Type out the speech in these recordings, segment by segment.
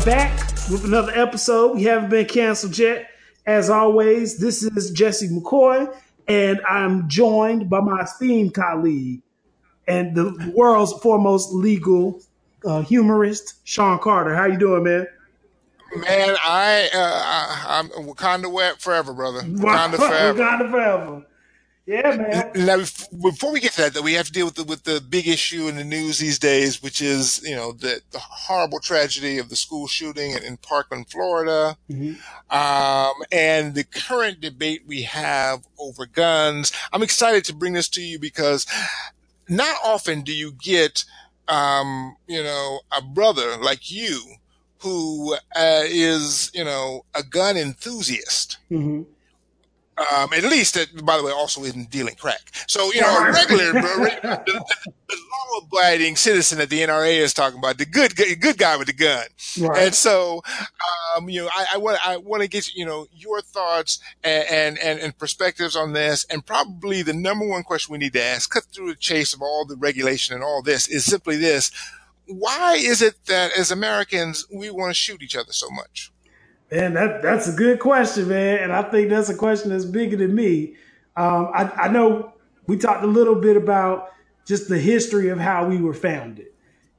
are back with another episode. We haven't been canceled yet. As always, this is Jesse McCoy, and I'm joined by my esteemed colleague and the world's foremost legal uh, humorist, Sean Carter. How you doing, man? Man, I uh, I'm Wakanda wet forever, brother. Wakanda forever. Wakanda forever. Yeah, man. Now, before we get to that, though, we have to deal with the, with the big issue in the news these days, which is you know the, the horrible tragedy of the school shooting in, in Parkland, Florida, mm-hmm. um, and the current debate we have over guns. I'm excited to bring this to you because not often do you get um, you know a brother like you who uh, is you know a gun enthusiast. Mm-hmm um, at least, that, by the way, also isn't dealing crack. So, you know, a regular, the, the, the law-abiding citizen that the NRA is talking about, the good, good guy with the gun. Right. And so, um, you know, I, I want, I want to get, you know, your thoughts and, and, and perspectives on this. And probably the number one question we need to ask, cut through the chase of all the regulation and all this is simply this. Why is it that as Americans, we want to shoot each other so much? Man, that that's a good question, man, and I think that's a question that's bigger than me. Um, I, I know we talked a little bit about just the history of how we were founded,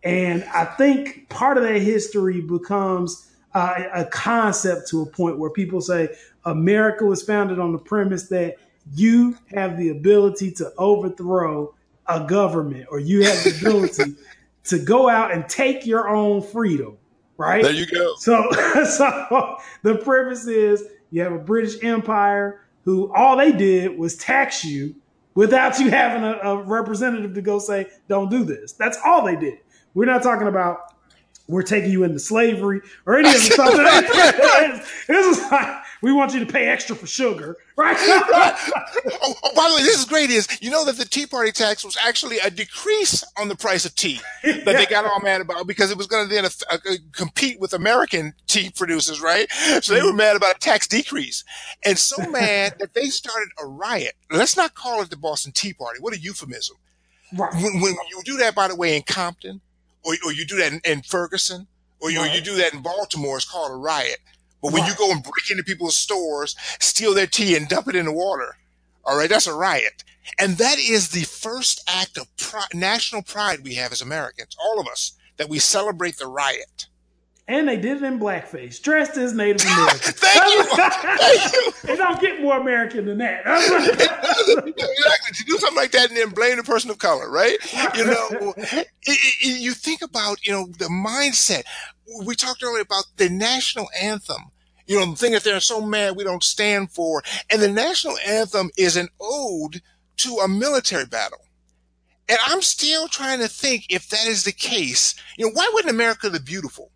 and I think part of that history becomes uh, a concept to a point where people say America was founded on the premise that you have the ability to overthrow a government, or you have the ability to go out and take your own freedom right? There you go. So, so the premise is you have a British Empire who all they did was tax you without you having a, a representative to go say, "Don't do this." That's all they did. We're not talking about we're taking you into slavery or any of the stuff. this is like we want you to pay extra for sugar, right? oh, oh, by the way, this is great. Is you know that the Tea Party tax was actually a decrease on the price of tea that they got all mad about because it was going to then uh, uh, compete with American tea producers, right? So they were mad about a tax decrease, and so mad that they started a riot. Let's not call it the Boston Tea Party. What a euphemism! Right. When, when you do that, by the way, in Compton, or, or you do that in, in Ferguson, or, right. or you do that in Baltimore, it's called a riot. But when right. you go and break into people's stores, steal their tea and dump it in the water, all right, that's a riot. And that is the first act of national pride we have as Americans, all of us, that we celebrate the riot. And they did it in blackface, dressed as Native Americans. Thank you. Thank you. They don't get more American than that. exactly. To do something like that and then blame the person of color, right? You know, it, it, you think about, you know, the mindset. We talked earlier about the national anthem. You know, the thing that they're so mad we don't stand for. And the national anthem is an ode to a military battle. And I'm still trying to think if that is the case. You know, why wouldn't America the Beautiful?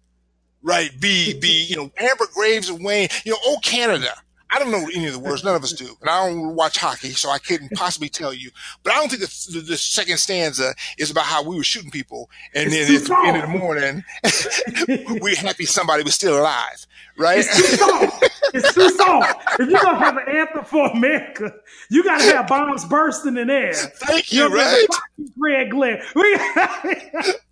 Right? Be, be, you know, Amber Graves and Wayne, you know, old Canada. I don't know any of the words. None of us do. And I don't watch hockey, so I couldn't possibly tell you. But I don't think the, the, the second stanza is about how we were shooting people. And it's then at the end of the morning, we're happy somebody was still alive, right? It's too soft. It's too soft. If you're going to have an anthem for America, you got to have bombs bursting in air. Thank you, you right? Red glare.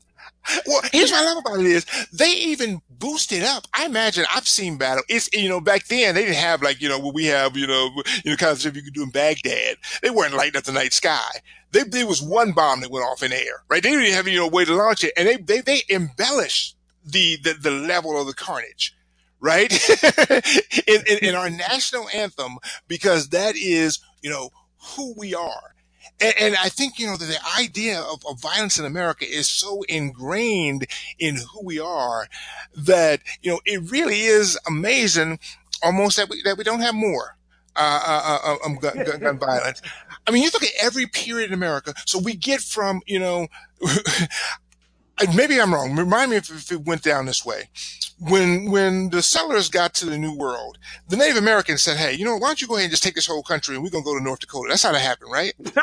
Well, here's what I love about it is they even boosted up. I imagine I've seen battle. It's you know back then they didn't have like you know what we have you know you know kind of stuff you could do in Baghdad. They weren't lighting up the night sky. They, there was one bomb that went off in air, right? They didn't have you know way to launch it, and they they they embellish the the, the level of the carnage, right? in, in, in our national anthem because that is you know who we are and, and I think, you know, the, the idea of, of, violence in America is so ingrained in who we are that, you know, it really is amazing almost that we, that we don't have more. Uh, uh, uh, um, gun, gun, gun violence. I mean, you look at every period in America. So we get from, you know, maybe I'm wrong. Remind me if, if, it went down this way. When when the settlers got to the New World, the Native Americans said, "Hey, you know, why don't you go ahead and just take this whole country and we're gonna go to North Dakota?" That's how that happened, right?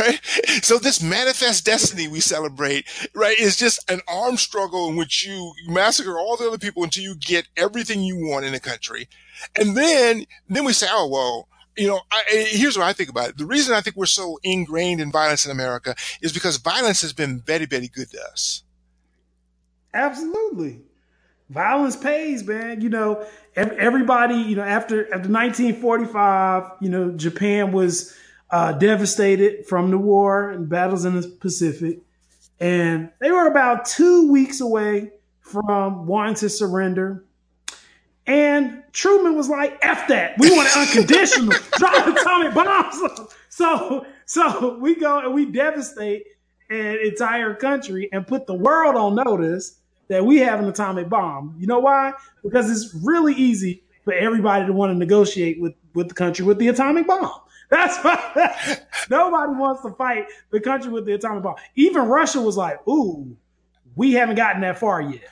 right. So this manifest destiny we celebrate, right, is just an armed struggle in which you massacre all the other people until you get everything you want in the country, and then then we say, "Oh well." You know, I, here's what I think about it. The reason I think we're so ingrained in violence in America is because violence has been very, very good to us. Absolutely. Violence pays, man. You know, everybody, you know, after after 1945, you know, Japan was uh, devastated from the war and battles in the Pacific. And they were about two weeks away from wanting to surrender. And Truman was like, F that. We want it unconditional. Drop atomic bombs. So, so we go and we devastate an entire country and put the world on notice that we have an atomic bomb. You know why? Because it's really easy for everybody to want to negotiate with, with the country with the atomic bomb. That's why nobody wants to fight the country with the atomic bomb. Even Russia was like, ooh, we haven't gotten that far yet.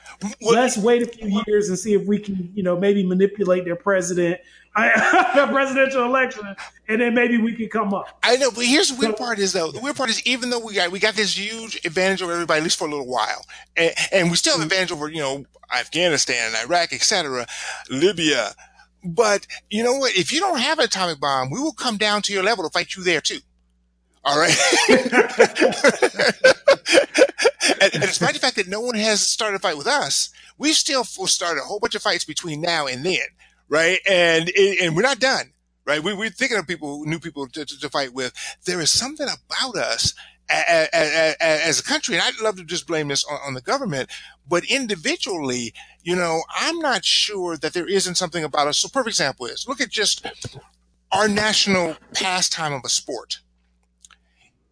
Well, Let's wait a few years and see if we can, you know, maybe manipulate their president, their presidential election, and then maybe we can come up. I know, but here's the weird so, part is though. The weird part is even though we got we got this huge advantage over everybody, at least for a little while, and, and we still have mm-hmm. advantage over you know Afghanistan, and Iraq, etc., Libya. But you know what? If you don't have an atomic bomb, we will come down to your level to fight you there too. All right. and, and, despite the fact that no one has started a fight with us, we still will start a whole bunch of fights between now and then, right? And and we're not done, right? We, we're thinking of people, new people to, to, to fight with. There is something about us as, as, as, a country, and I'd love to just blame this on, on, the government, but individually, you know, I'm not sure that there isn't something about us. So, perfect example is look at just our national pastime of a sport.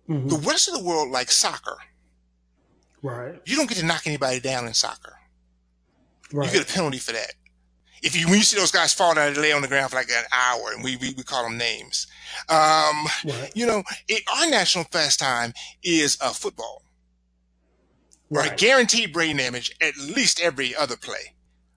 Mm-hmm. The rest of the world likes soccer. Right. You don't get to knock anybody down in soccer. Right. You get a penalty for that. If you when you see those guys fall down, they lay on the ground for like an hour, and we we, we call them names. Um, right. You know, it, our national pastime is uh, football. Right. right. Guaranteed brain damage at least every other play.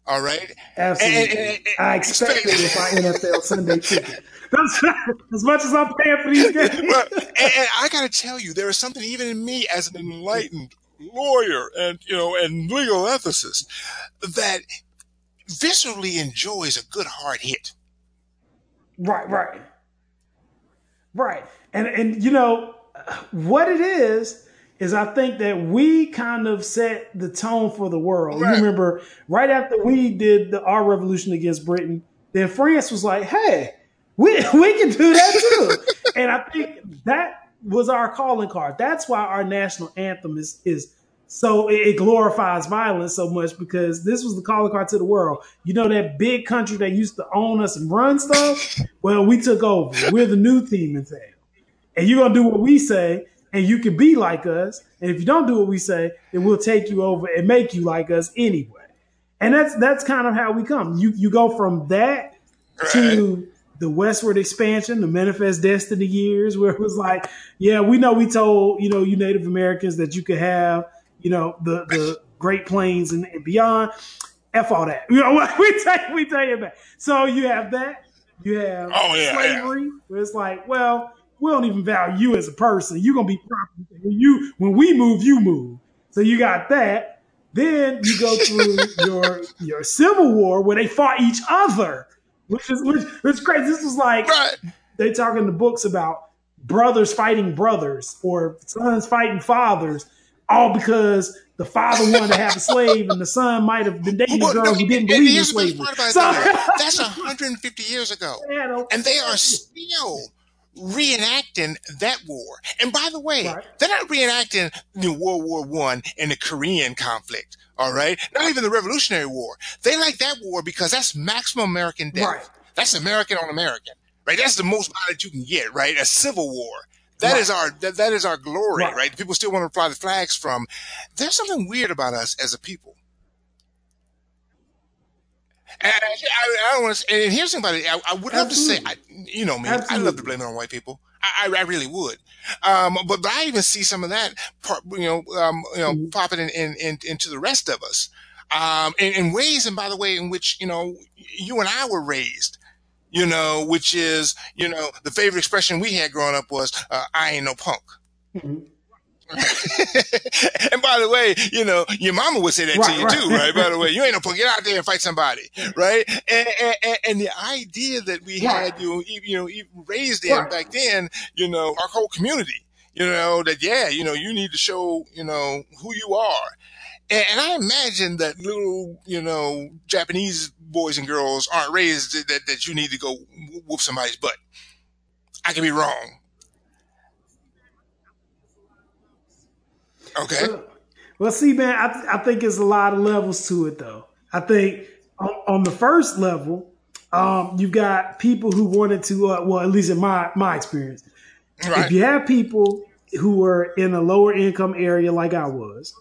All right. Absolutely. And, and, and, I expect it with my NFL Sunday ticket. as much as I'm paying for these games. well, and, I got to tell you, there is something even in me as an enlightened lawyer and you know and legal ethicist that viscerally enjoys a good hard hit. Right, right, right, and and you know what it is is I think that we kind of set the tone for the world. Right. You remember right after we did the, our revolution against Britain, then France was like, "Hey, we we can do that too," and I think that was our calling card. That's why our national anthem is is so it, glorifies violence so much because this was the calling card to the world. You know that big country that used to own us and run stuff. Well, we took over. We're the new team in town, and you're gonna do what we say, and you can be like us. And if you don't do what we say, then we'll take you over and make you like us anyway. And that's that's kind of how we come. You you go from that right. to the westward expansion, the manifest destiny years, where it was like, yeah, we know we told, you know, you Native Americans that you could have, you know, the, the Great Plains and, and beyond. F all that. You know what? We take we take it back. So you have that. You have oh, yeah, slavery, yeah. where it's like, well, we don't even value you as a person. You're gonna be property. When you when we move, you move. So you got that. Then you go through your your civil war where they fought each other which is which, which is crazy. This was like right. they talk in the books about brothers fighting brothers or sons fighting fathers, all because the father wanted to have a slave and the son might have been dating well, a girl no, who didn't believe in slavery. So, that's 150 years ago, oh, and they are still reenacting that war. And by the way, right. they're not reenacting the World War One and the Korean conflict. All right. Not even the Revolutionary War. They like that war because that's maximum American death. Right. That's American on American, right? That's the most violent you can get, right? A civil war. That right. is our, that, that is our glory, right. right? People still want to fly the flags from. There's something weird about us as a people. And I, I, I don't want to. And here's somebody I, I would love to say. I, you know me. Absolutely. I love to blame it on white people. I, I really would. Um, but, but I even see some of that, part, you know, um, you know, mm-hmm. popping in, in, in, into the rest of us. Um, in, in ways, and by the way, in which, you know, you and I were raised, you know, which is, you know, the favorite expression we had growing up was, uh, I ain't no punk. Mm-hmm. and by the way, you know, your mama would say that right, to you right. too, right? By the way, you ain't no punk. Get out there and fight somebody, right? And, and, and the idea that we right. had, you know, you know, raised in back then, you know, our whole community, you know, that yeah, you know, you need to show, you know, who you are. And, and, I imagine that little, you know, Japanese boys and girls aren't raised that, that you need to go whoop somebody's butt. I can be wrong. Okay. Well, well see, man, I, th- I think there's a lot of levels to it, though. I think on, on the first level, um, you've got people who wanted to, uh, well, at least in my my experience, right. if you have people who were in a lower income area like I was,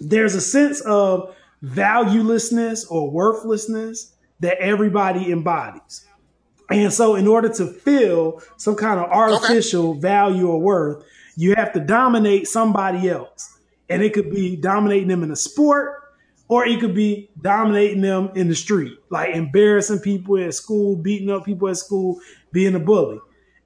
there's a sense of valuelessness or worthlessness that everybody embodies. And so, in order to feel some kind of artificial okay. value or worth, you have to dominate somebody else. And it could be dominating them in a sport, or it could be dominating them in the street, like embarrassing people at school, beating up people at school, being a bully.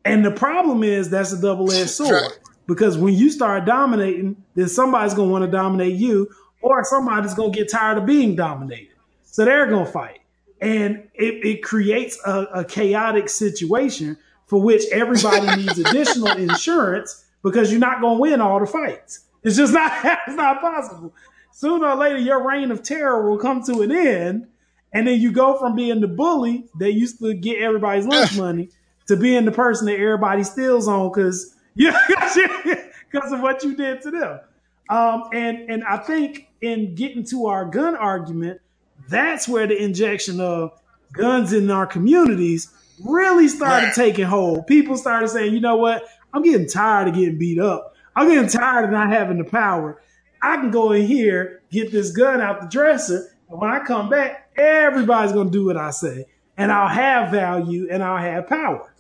And the problem is that's a double edged sword because when you start dominating, then somebody's going to want to dominate you, or somebody's going to get tired of being dominated. So they're going to fight. And it, it creates a, a chaotic situation for which everybody needs additional insurance because you're not going to win all the fights. It's just not, it's not possible sooner or later your reign of terror will come to an end. And then you go from being the bully that used to get everybody's lunch money to being the person that everybody steals on because because of what you did to them. Um, and and I think in getting to our gun argument, that's where the injection of guns in our communities really started taking hold. People started saying, you know what, I'm getting tired of getting beat up. I'm getting tired of not having the power. I can go in here, get this gun out the dresser, and when I come back, everybody's going to do what I say. And I'll have value and I'll have power.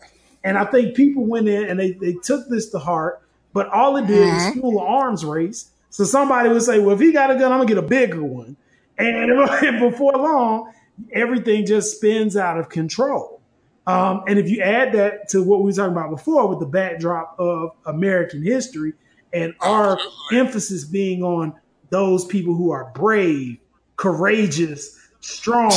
And I think people went in and they, they took this to heart, but all it did was uh-huh. fuel an arms race. So somebody would say, well, if he got a gun, I'm going to get a bigger one. And before long, everything just spins out of control. Um, and if you add that to what we were talking about before with the backdrop of American history, and our emphasis being on those people who are brave, courageous, strong.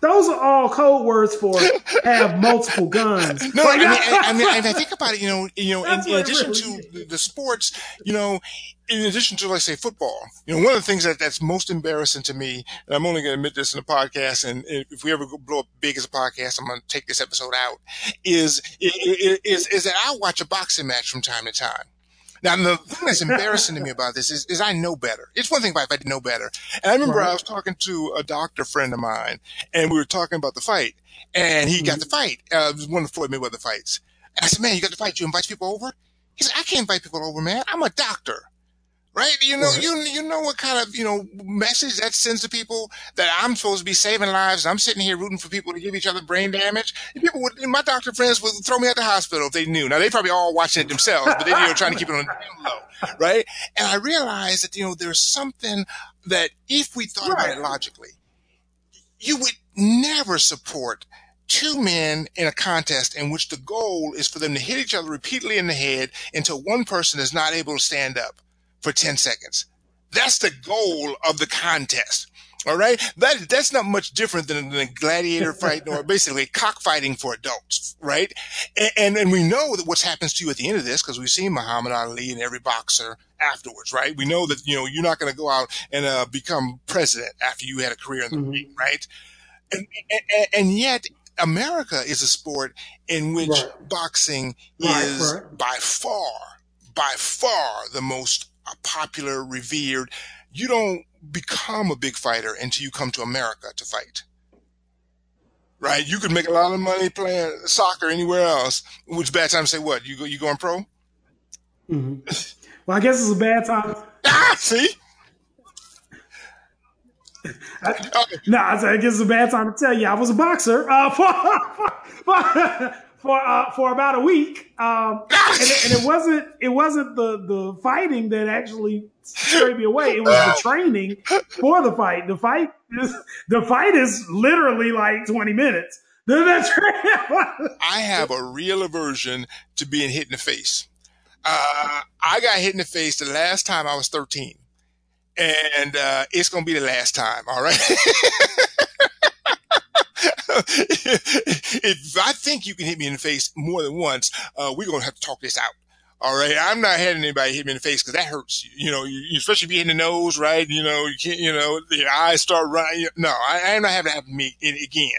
Those are all code words for have multiple guns. No, I mean, I, I mean, I think about it. You know, you know, in, in, addition really to the sports, you know, in addition to like say football, you know, one of the things that that's most embarrassing to me, and I'm only going to admit this in a podcast, and if we ever blow up big as a podcast, I'm going to take this episode out. Is is is that I watch a boxing match from time to time now, the thing that's embarrassing to me about this is, is I know better. It's one thing if I, I know better. And I remember right. I was talking to a doctor friend of mine, and we were talking about the fight, and he mm-hmm. got the fight. Uh, it was one of the Floyd Mayweather fights. And I said, man, you got the fight. You invite people over? He said, I can't invite people over, man. I'm a doctor right? You know, you you know what kind of you know message that sends to people that I'm supposed to be saving lives. I'm sitting here rooting for people to give each other brain damage. And people would, my doctor friends would throw me at the hospital if they knew. Now they probably all watching it themselves, but they you know trying to keep it on the low, right? And I realized that you know there's something that if we thought right. about it logically, you would never support two men in a contest in which the goal is for them to hit each other repeatedly in the head until one person is not able to stand up for 10 seconds. That's the goal of the contest. All right. That, that's not much different than a gladiator fight or basically cockfighting for adults. Right. And, and, and, we know that what happens to you at the end of this because we've seen Muhammad Ali and every boxer afterwards. Right. We know that, you know, you're not going to go out and uh, become president after you had a career in the mm-hmm. ring. Right. And, and, and, yet America is a sport in which right. boxing right, is right. by far by far the most popular, revered. You don't become a big fighter until you come to America to fight. Right? You could make a lot of money playing soccer anywhere else. Which bad time to say what? You go you going pro? Mm-hmm. Well, I guess it's a bad time. ah, see? I. No, I guess it's a bad time to tell you I was a boxer uh, for, uh, for about a week, um, and, it, and, it, wasn't it wasn't the the fighting that actually scared me away. It was the training for the fight. The fight is the fight is literally like twenty minutes. I have a real aversion to being hit in the face. Uh, I got hit in the face the last time I was thirteen, and uh, it's gonna be the last time. All right. if I think you can hit me in the face more than once, uh, we're going to have to talk this out. All right. I'm not having anybody hit me in the face because that hurts. You know, you, especially if you hit the nose, right? You know, you can't, you know, the eyes start running. No, I, am not having to happen to me again.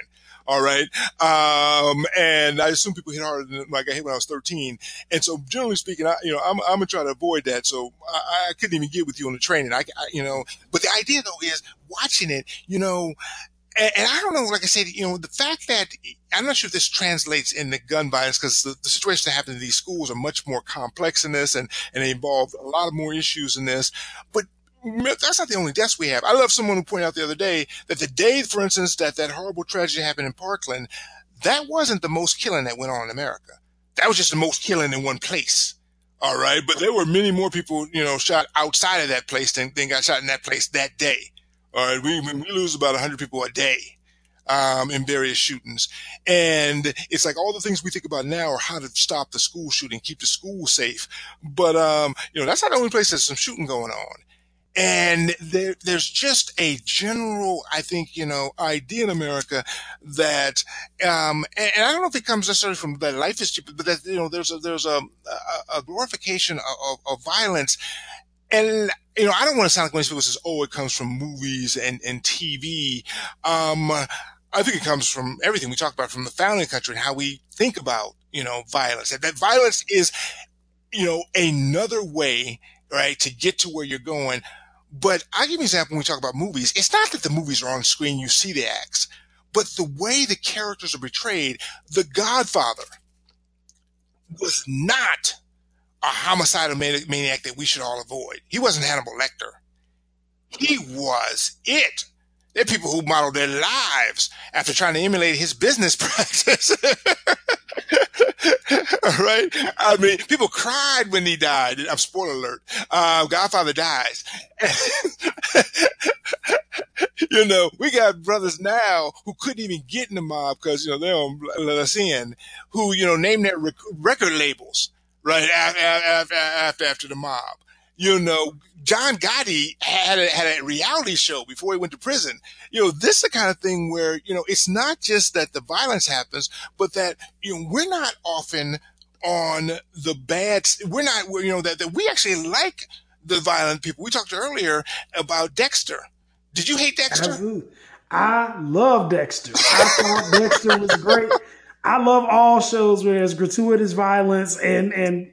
All right. Um, and I assume people hit harder than like I hit when I was 13. And so generally speaking, I, you know, I'm, I'm gonna try to avoid that. So I, I couldn't even get with you on the training. I, I, you know, but the idea though is watching it, you know, and, and, I don't know, like I said, you know, the fact that I'm not sure if this translates in the gun violence because the, the situations that happen in these schools are much more complex in this and, and they involve a lot of more issues in this. But that's not the only deaths we have. I love someone who pointed out the other day that the day, for instance, that that horrible tragedy happened in Parkland, that wasn't the most killing that went on in America. That was just the most killing in one place. All right. But there were many more people, you know, shot outside of that place than, than got shot in that place that day. All right. We, we lose about 100 people a day. Um, in various shootings. And it's like all the things we think about now are how to stop the school shooting, keep the school safe. But, um, you know, that's not the only place there's some shooting going on. And there, there's just a general, I think, you know, idea in America that, um, and, and, I don't know if it comes necessarily from that life is stupid, but that, you know, there's a, there's a, a, glorification of, of, violence. And, you know, I don't want to sound like of people says, oh, it comes from movies and, and TV. Um, I think it comes from everything we talk about from the founding country and how we think about, you know, violence. That, that violence is, you know, another way, right, to get to where you're going but I'll give you an example when we talk about movies. It's not that the movies are on screen, you see the acts, but the way the characters are portrayed. The Godfather was not a homicidal maniac that we should all avoid. He wasn't Hannibal Lecter. He was it. There are people who model their lives after trying to emulate his business practice. right? I mean, people cried when he died. I'm spoiler alert. Uh, Godfather dies. you know, we got brothers now who couldn't even get in the mob because, you know, they don't let us in, who, you know, name their rec- record labels, right? After, after, after, the mob. You know, John Gotti had a, had a reality show before he went to prison. You know, this is the kind of thing where, you know, it's not just that the violence happens, but that, you know, we're not often on the bad, we're not, you know, that, that we actually like the violent people. We talked earlier about Dexter. Did you hate Dexter? Absolutely. I love Dexter. I thought Dexter was great. I love all shows where there's gratuitous violence and, and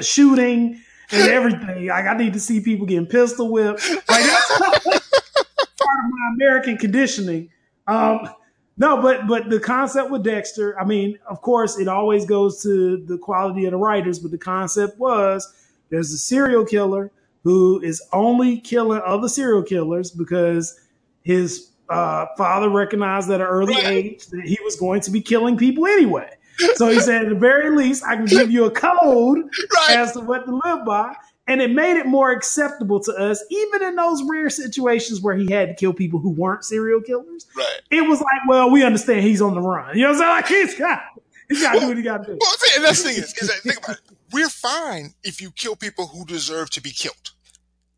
shooting and everything. Like I need to see people getting pistol whipped. Like that's part of my American conditioning. Um, no, but but the concept with Dexter, I mean, of course, it always goes to the quality of the writers, but the concept was there's a serial killer who is only killing other serial killers because his uh, father recognized at an early right. age that he was going to be killing people anyway. So he said, at the very least, I can give you a code right. as to what to live by. And it made it more acceptable to us, even in those rare situations where he had to kill people who weren't serial killers. Right. It was like, well, we understand he's on the run. You know what I'm saying? Like he's got, he's got to do what he got to do. Well, that's the thing is, is that, think about it. We're fine if you kill people who deserve to be killed.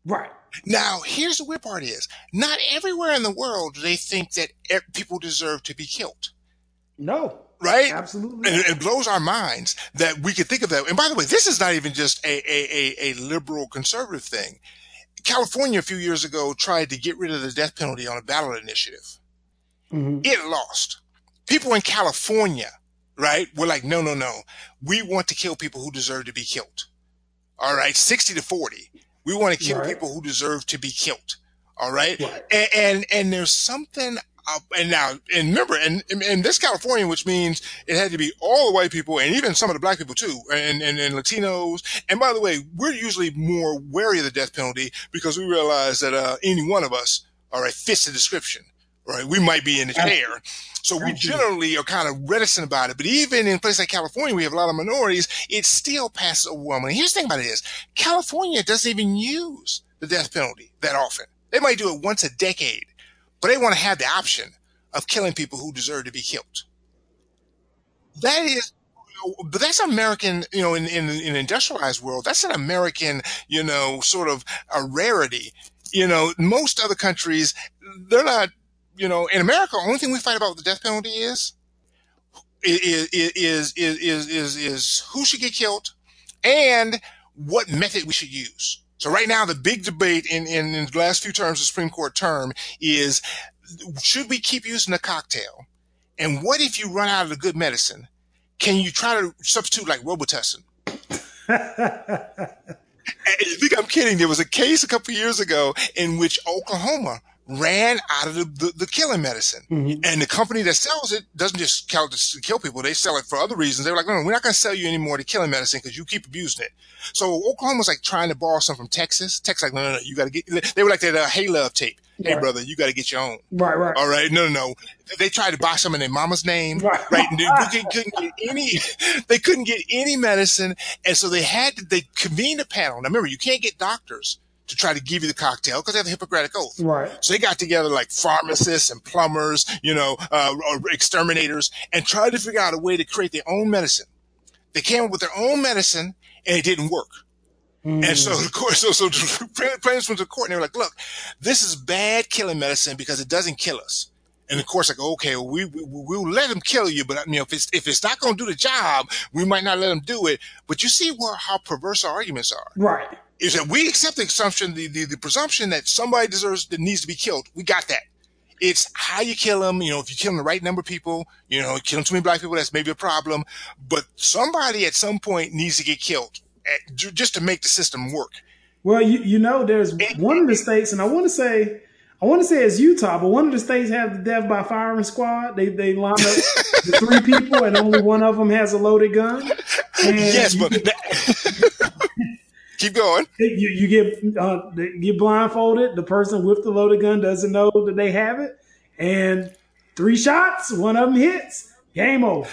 Right. Now, here's the weird part is, not everywhere in the world do they think that people deserve to be killed. No right? Absolutely. And it blows our minds that we could think of that. And by the way, this is not even just a, a, a, a liberal conservative thing. California a few years ago tried to get rid of the death penalty on a ballot initiative. Mm-hmm. It lost. People in California, right, were like, no, no, no. We want to kill people who deserve to be killed. All right. 60 to 40. We want to kill right. people who deserve to be killed. All right. right. And, and, and there's something uh, and now, and remember, and, and this California, which means it had to be all the white people and even some of the black people too, and, and, and Latinos. And by the way, we're usually more wary of the death penalty because we realize that, uh, any one of us, all right, fits the description, right? We might be in the chair. So we generally are kind of reticent about it. But even in places like California, we have a lot of minorities. It still passes overwhelmingly. Here's the thing about it is California doesn't even use the death penalty that often. They might do it once a decade but they want to have the option of killing people who deserve to be killed. That is, but that's American, you know, in, in, in industrialized world, that's an American, you know, sort of a rarity. You know, most other countries, they're not, you know, in America, the only thing we fight about with the death penalty is, is, is, is, is, is, is who should get killed and what method we should use. So right now, the big debate in, in, in the last few terms of Supreme Court term is, should we keep using the cocktail? And what if you run out of the good medicine? Can you try to substitute like Robitussin? you think I'm kidding? There was a case a couple years ago in which Oklahoma ran out of the, the, the killing medicine. Mm-hmm. And the company that sells it doesn't just kill, to kill people. They sell it for other reasons. They're like, no, no we're not going to sell you any more the killing medicine because you keep abusing it. So Oklahoma was like trying to borrow some from Texas. Texas like, no, no, no, you got to get, they were like that uh, Hey Love tape. Hey right. brother, you got to get your own. Right, right. All right. No, no, no. They tried to buy some in their mama's name. Right. right? And they couldn't get any, they couldn't get any medicine. And so they had to, they convened a panel. Now remember, you can't get doctors to try to give you the cocktail because they have the Hippocratic oath. Right. So they got together like pharmacists and plumbers, you know, uh, exterminators and tried to figure out a way to create their own medicine. They came up with their own medicine and it didn't work. Mm. And so, of course, so, so plaintiffs went to court and they were like, look, this is bad killing medicine because it doesn't kill us. And of course, go, okay, we, we, we'll let them kill you, but you know, if it's, if it's not going to do the job, we might not let them do it. But you see where, how perverse our arguments are. Right is that we accept the assumption, the, the, the presumption that somebody deserves, that needs to be killed. We got that. It's how you kill them. You know, if you kill the right number of people, you know, killing too many black people, that's maybe a problem. But somebody at some point needs to get killed at, eh, just to make the system work. Well, you, you know, there's one of the states, and I want to say, I want to say it's Utah, but one of the states have the death by firing squad. They they line up the three people, and only one of them has a loaded gun. And yes, but that, Keep going. You, you get uh, get blindfolded. The person with the loaded gun doesn't know that they have it, and three shots, one of them hits. Game over.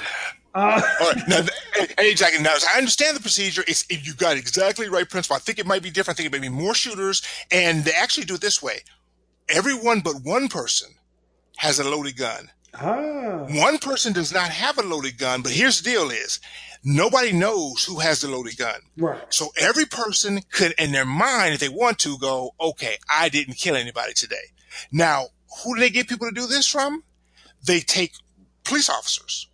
Uh, All right. Now, exactly. Now, I understand the procedure. It's you got exactly right principle. I think it might be different. I think it may be more shooters, and they actually do it this way: everyone but one person has a loaded gun. Ah. One person does not have a loaded gun, but here's the deal: is nobody knows who has the loaded gun. Right. So every person could, in their mind, if they want to, go, okay, I didn't kill anybody today. Now, who do they get people to do this from? They take police officers.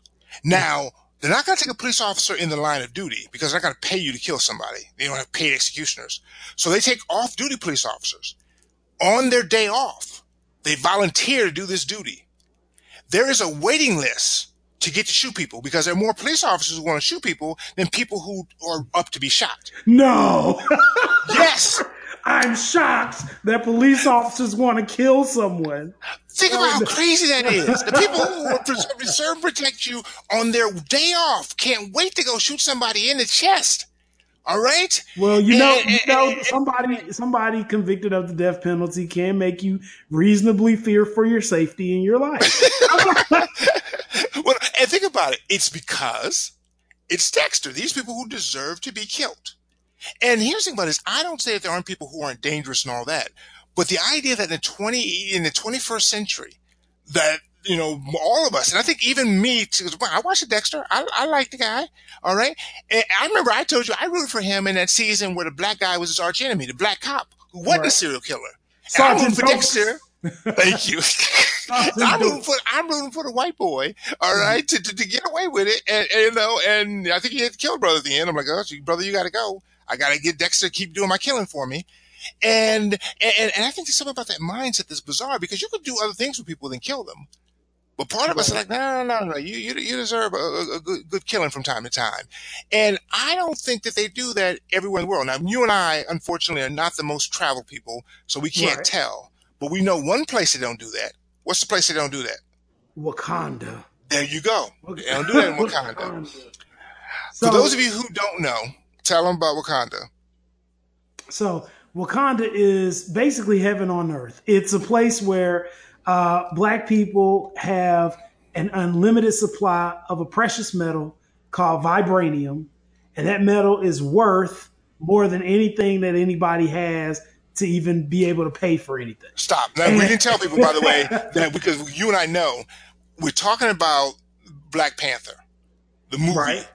Now, they're not going to take a police officer in the line of duty because they're not going to pay you to kill somebody. They don't have paid executioners. So they take off duty police officers on their day off. They volunteer to do this duty. There is a waiting list to get to shoot people because there are more police officers who want to shoot people than people who are up to be shot. No. yes. I'm shocked that police officers want to kill someone. Think about how crazy that is. The people who serve protect you on their day off can't wait to go shoot somebody in the chest. All right. Well, you know, and, you know, somebody somebody convicted of the death penalty can make you reasonably fear for your safety in your life. well, and think about it. It's because it's Dexter. These people who deserve to be killed. And here's the thing about this. I don't say that there aren't people who aren't dangerous and all that, but the idea that in the 20, in the 21st century, that you know, all of us, and I think even me, too, I watched Dexter. I, I like the guy. All right. And I remember I told you I rooted for him in that season where the black guy was his arch enemy, the black cop who wasn't right. a serial killer. And I rooted for Dexter. Thank you. I'm rooting for I'm rooting for the white boy, all mm-hmm. to, to, to get away with it, and, and, you know, and I think he had to kill brother at the end. I'm like, oh, brother, you got to go. I got to get Dexter to keep doing my killing for me, and, and and I think there's something about that mindset that's bizarre because you could do other things with people than kill them. But part of us is like, no, no, no, no. You, you, you deserve a, a, good, good killing from time to time. And I don't think that they do that everywhere in the world. Now, you and I, unfortunately, are not the most traveled people, so we can't right. tell. But we know one place they don't do that. What's the place they don't do that? Wakanda. There you go. They don't do that in Wakanda. Wakanda. So, For those of you who don't know, tell them about Wakanda. So Wakanda is basically heaven on earth. It's a place where uh, black people have an unlimited supply of a precious metal called vibranium, and that metal is worth more than anything that anybody has to even be able to pay for anything. Stop. Now, we didn't tell people, by the way, that because you and I know we're talking about Black Panther, the movie. Right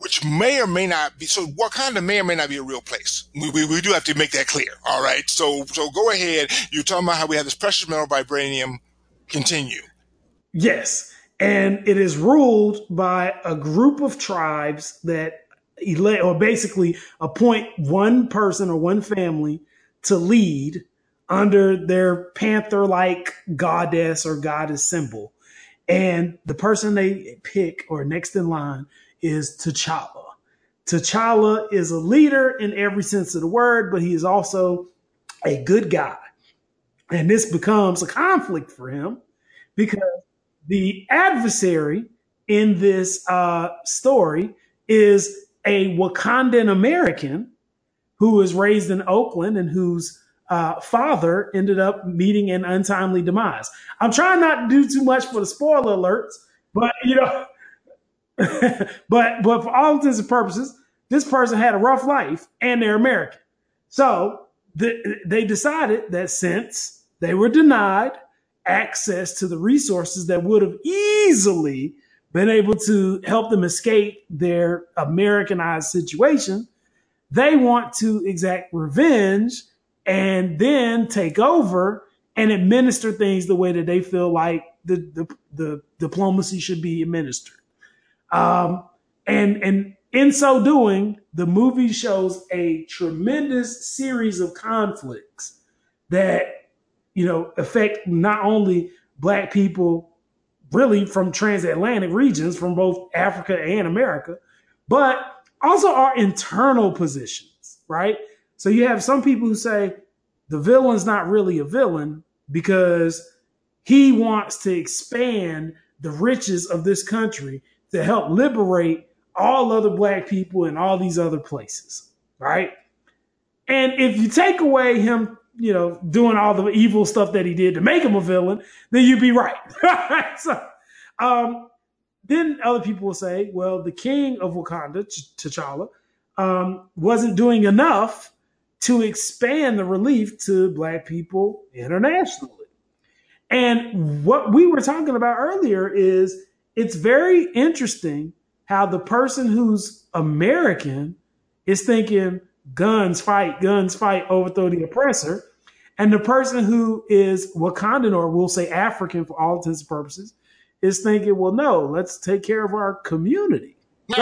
which may or may not be. So Wakanda may or may not be a real place. We, we, we do have to make that clear. All right. So, so go ahead. You're talking about how we have this precious metal vibranium. Continue. Yes. And it is ruled by a group of tribes that elect or basically appoint one person or one family to lead under their panther like goddess or goddess symbol. And the person they pick or next in line is T'Challa. T'Challa is a leader in every sense of the word, but he is also a good guy. And this becomes a conflict for him because the adversary in this uh, story is a Wakandan American who was raised in Oakland and whose uh, father ended up meeting an untimely demise. I'm trying not to do too much for the spoiler alerts, but you know, but but for all intents and purposes, this person had a rough life and they're American. So the, they decided that since they were denied access to the resources that would have easily been able to help them escape their Americanized situation, they want to exact revenge and then take over and administer things the way that they feel like the the, the diplomacy should be administered. Um, and and in so doing, the movie shows a tremendous series of conflicts that you know affect not only black people really from transatlantic regions from both Africa and America, but also our internal positions, right? So you have some people who say the villain's not really a villain because he wants to expand the riches of this country to help liberate all other black people in all these other places, right? And if you take away him, you know, doing all the evil stuff that he did to make him a villain, then you'd be right. so, um, then other people will say, well, the king of Wakanda, T'Challa, um, wasn't doing enough to expand the relief to Black people internationally. And what we were talking about earlier is it's very interesting how the person who's American is thinking guns fight, guns fight, overthrow the oppressor. And the person who is Wakandan or we'll say African for all intents and purposes is thinking, well, no, let's take care of our community.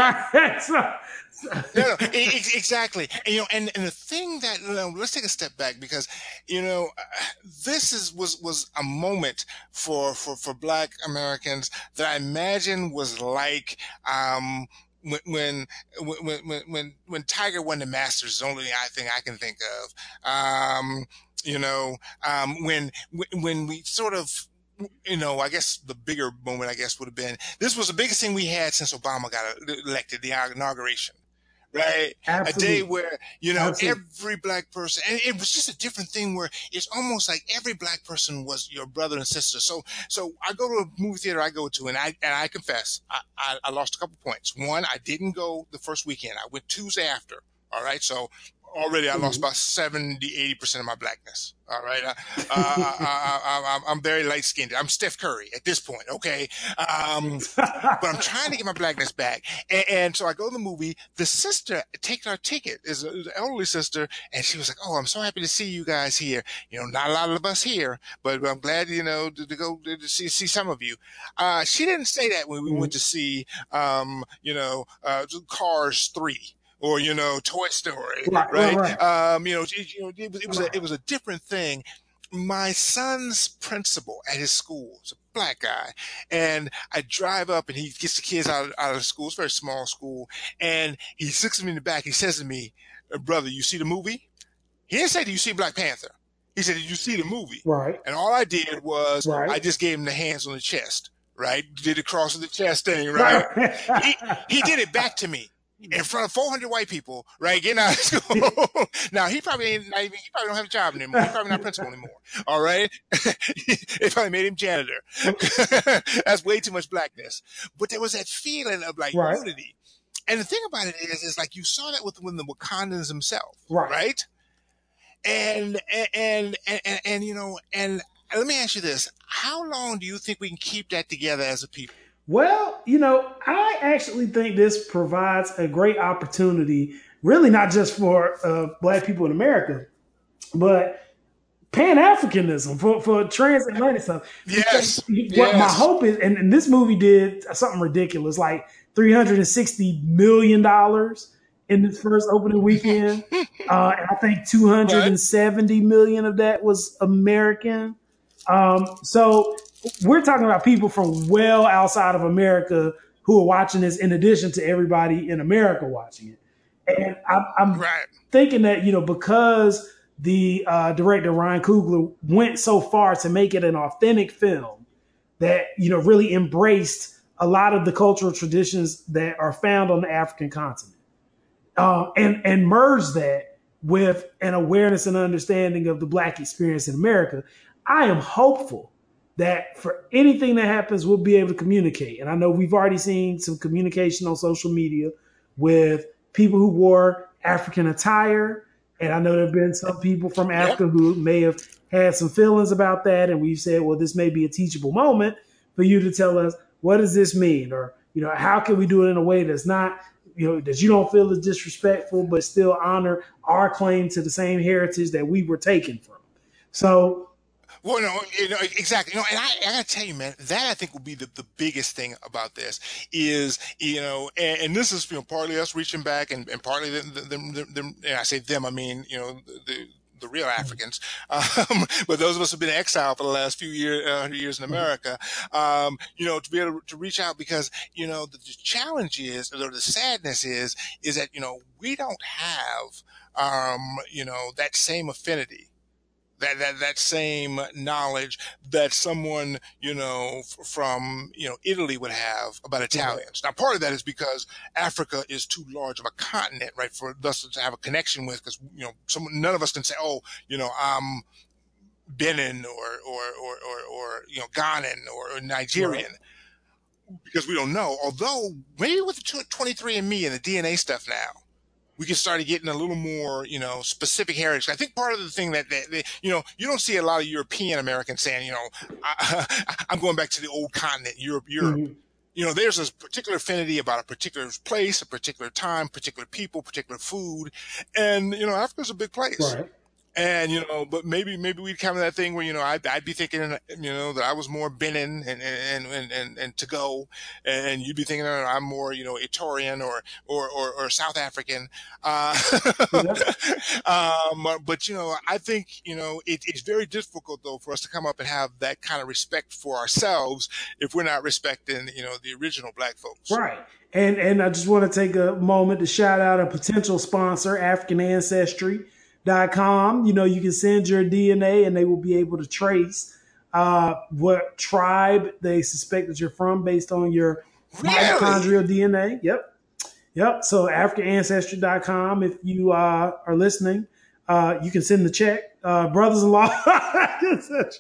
So, no, no, exactly. And, you know, and, and the thing that you know, let's take a step back because you know this is was was a moment for for for Black Americans that I imagine was like um, when when when when when Tiger won the Masters. Is the only thing I can think of. Um, you know, um, when when we sort of you know, I guess the bigger moment, I guess, would have been this was the biggest thing we had since Obama got elected, the inauguration right? Absolutely. A day where, you know, Absolutely. every black person, and it was just a different thing where it's almost like every black person was your brother and sister. So, so I go to a movie theater I go to and I, and I confess, I, I, I lost a couple points. One, I didn't go the first weekend. I went Tuesday after. All right. So already I lost mm-hmm. about 70, 80% of my blackness. All right. Uh, uh, I, am very light skinned. I'm Steph Curry at this point. Okay. Um, but I'm trying to get my blackness back. And, and, so I go to the movie. The sister takes our ticket is an elderly sister. And she was like, Oh, I'm so happy to see you guys here. You know, not a lot of us here, but I'm glad, you know, to, to go to see, see some of you. Uh, she didn't say that when we mm-hmm. went to see, um, you know, uh, Cars 3 or you know Toy Story, right? right? right. Um, you know, it, you know, it, was, it was a it was a different thing. My son's principal at his school is a black guy, and I drive up and he gets the kids out, out of the school. It's a very small school, and he sits me in the back. He says to me, "Brother, you see the movie?" He didn't say, "Do you see Black Panther?" He said, "Did you see the movie?" Right. And all I did was right. I just gave him the hands on the chest. Right, did the cross of the chest thing, right? he, he did it back to me in front of 400 white people, right? Getting out of school. now he probably ain't not even, he probably don't have a job anymore. He's probably not principal anymore. All right. they probably made him janitor. That's way too much blackness. But there was that feeling of like right. unity. And the thing about it is, is like you saw that with when the Wakandans themselves, right? right? And, and, and, and, and, you know, and let me ask you this. How long do you think we can keep that together as a people? Well, you know, I actually think this provides a great opportunity, really not just for uh, Black people in America, but Pan Africanism for, for transatlantic stuff. Yes. What yes. my hope is, and, and, this movie did something ridiculous, like $360 million in this first opening weekend. Uh, and I think 270 million of that was American. Um, so we're talking about people from well outside of America who are watching this in addition to everybody in America watching it. And I'm, I'm right. thinking that, you know, because the uh, director Ryan Coogler went so far to make it an authentic film that, you know, really embraced a lot of the cultural traditions that are found on the African continent. Uh, and, and merge that with an awareness and understanding of the Black experience in America. I am hopeful that for anything that happens, we'll be able to communicate. And I know we've already seen some communication on social media with people who wore African attire. And I know there have been some people from Africa who may have had some feelings about that. And we've said, well, this may be a teachable moment for you to tell us, what does this mean? Or, you know, how can we do it in a way that's not, you know, that you don't feel is disrespectful, but still honor our claim to the same heritage that we were taken from. So well, no, you know, exactly. You know, and I, I gotta tell you, man, that I think will be the, the biggest thing about this is, you know, and, and this is, you know, partly us reaching back and, and partly them, them, them, them, and I say them, I mean, you know, the, the real mm-hmm. Africans, um, but those of us who've been exiled for the last few year, uh, years in mm-hmm. America, um, you know, to be able to, to, reach out because, you know, the, the challenge is, or the sadness is, is that, you know, we don't have, um, you know, that same affinity that, that, that same knowledge that someone, you know, f- from, you know, Italy would have about mm-hmm. Italians. Now, part of that is because Africa is too large of a continent, right, for us to have a connection with, because, you know, some, none of us can say, oh, you know, I'm Benin or, or, or, or, or you know, Ghanaian or, or Nigerian. Right because we don't know. Although maybe with the 23andMe and the DNA stuff now, we can start getting a little more, you know, specific heritage. I think part of the thing that, that, that you know, you don't see a lot of European Americans saying, you know, I, am going back to the old continent, Europe, Europe. Mm-hmm. You know, there's a particular affinity about a particular place, a particular time, particular people, particular food. And, you know, Africa's a big place. Right. And, you know, but maybe, maybe we'd come to that thing where, you know, I'd, I'd be thinking, you know, that I was more Benin and, and, and, and, and to go. And you'd be thinking that I'm more, you know, Etorian or, or, or, or South African. Uh, um, but, you know, I think, you know, it, it's very difficult though for us to come up and have that kind of respect for ourselves if we're not respecting, you know, the original black folks. Right. And, and I just want to take a moment to shout out a potential sponsor, African Ancestry com. You know, you can send your DNA and they will be able to trace uh, what tribe they suspect that you're from based on your really? mitochondrial DNA. Yep. Yep. So AfricanAncestry.com. If you uh, are listening, uh, you can send the check. Uh, brothers-in-law.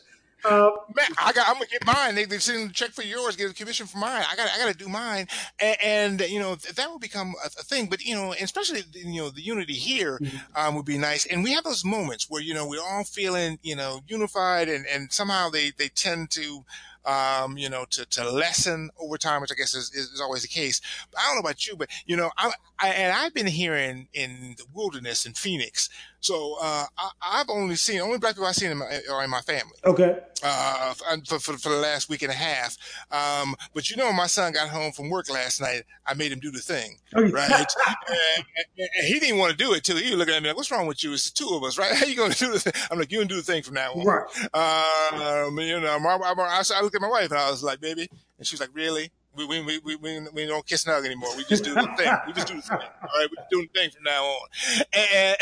Uh, Man, I got. I'm gonna get mine. They they send a check for yours, get a commission for mine. I got. I got to do mine, and, and you know that will become a, a, thing. But you know, especially you know the unity here mm-hmm. um, would be nice. And we have those moments where you know we're all feeling you know unified, and and somehow they they tend to um, you know, to, to lessen over time, which I guess is, is, always the case. But I don't know about you, but you know, I, I and I've been here in, in the wilderness in Phoenix. So, uh, I, have only seen, only black people I've seen in my, are in my family. Okay. Uh, for, for, for, the last week and a half. Um, but you know, my son got home from work last night. I made him do the thing, okay. right? and, and, and, he didn't want to do it too. He was looking at me like, what's wrong with you? It's the two of us, right? How you going to do the thing? I'm like, you can do the thing from now on. Right. Um, you know, I, I, I looked at my wife and I was like, baby. And she was like, really? We, we, we, we, we don't kiss and hug anymore. We just do the thing. We just do the thing. All right. We're doing the thing from now on. And,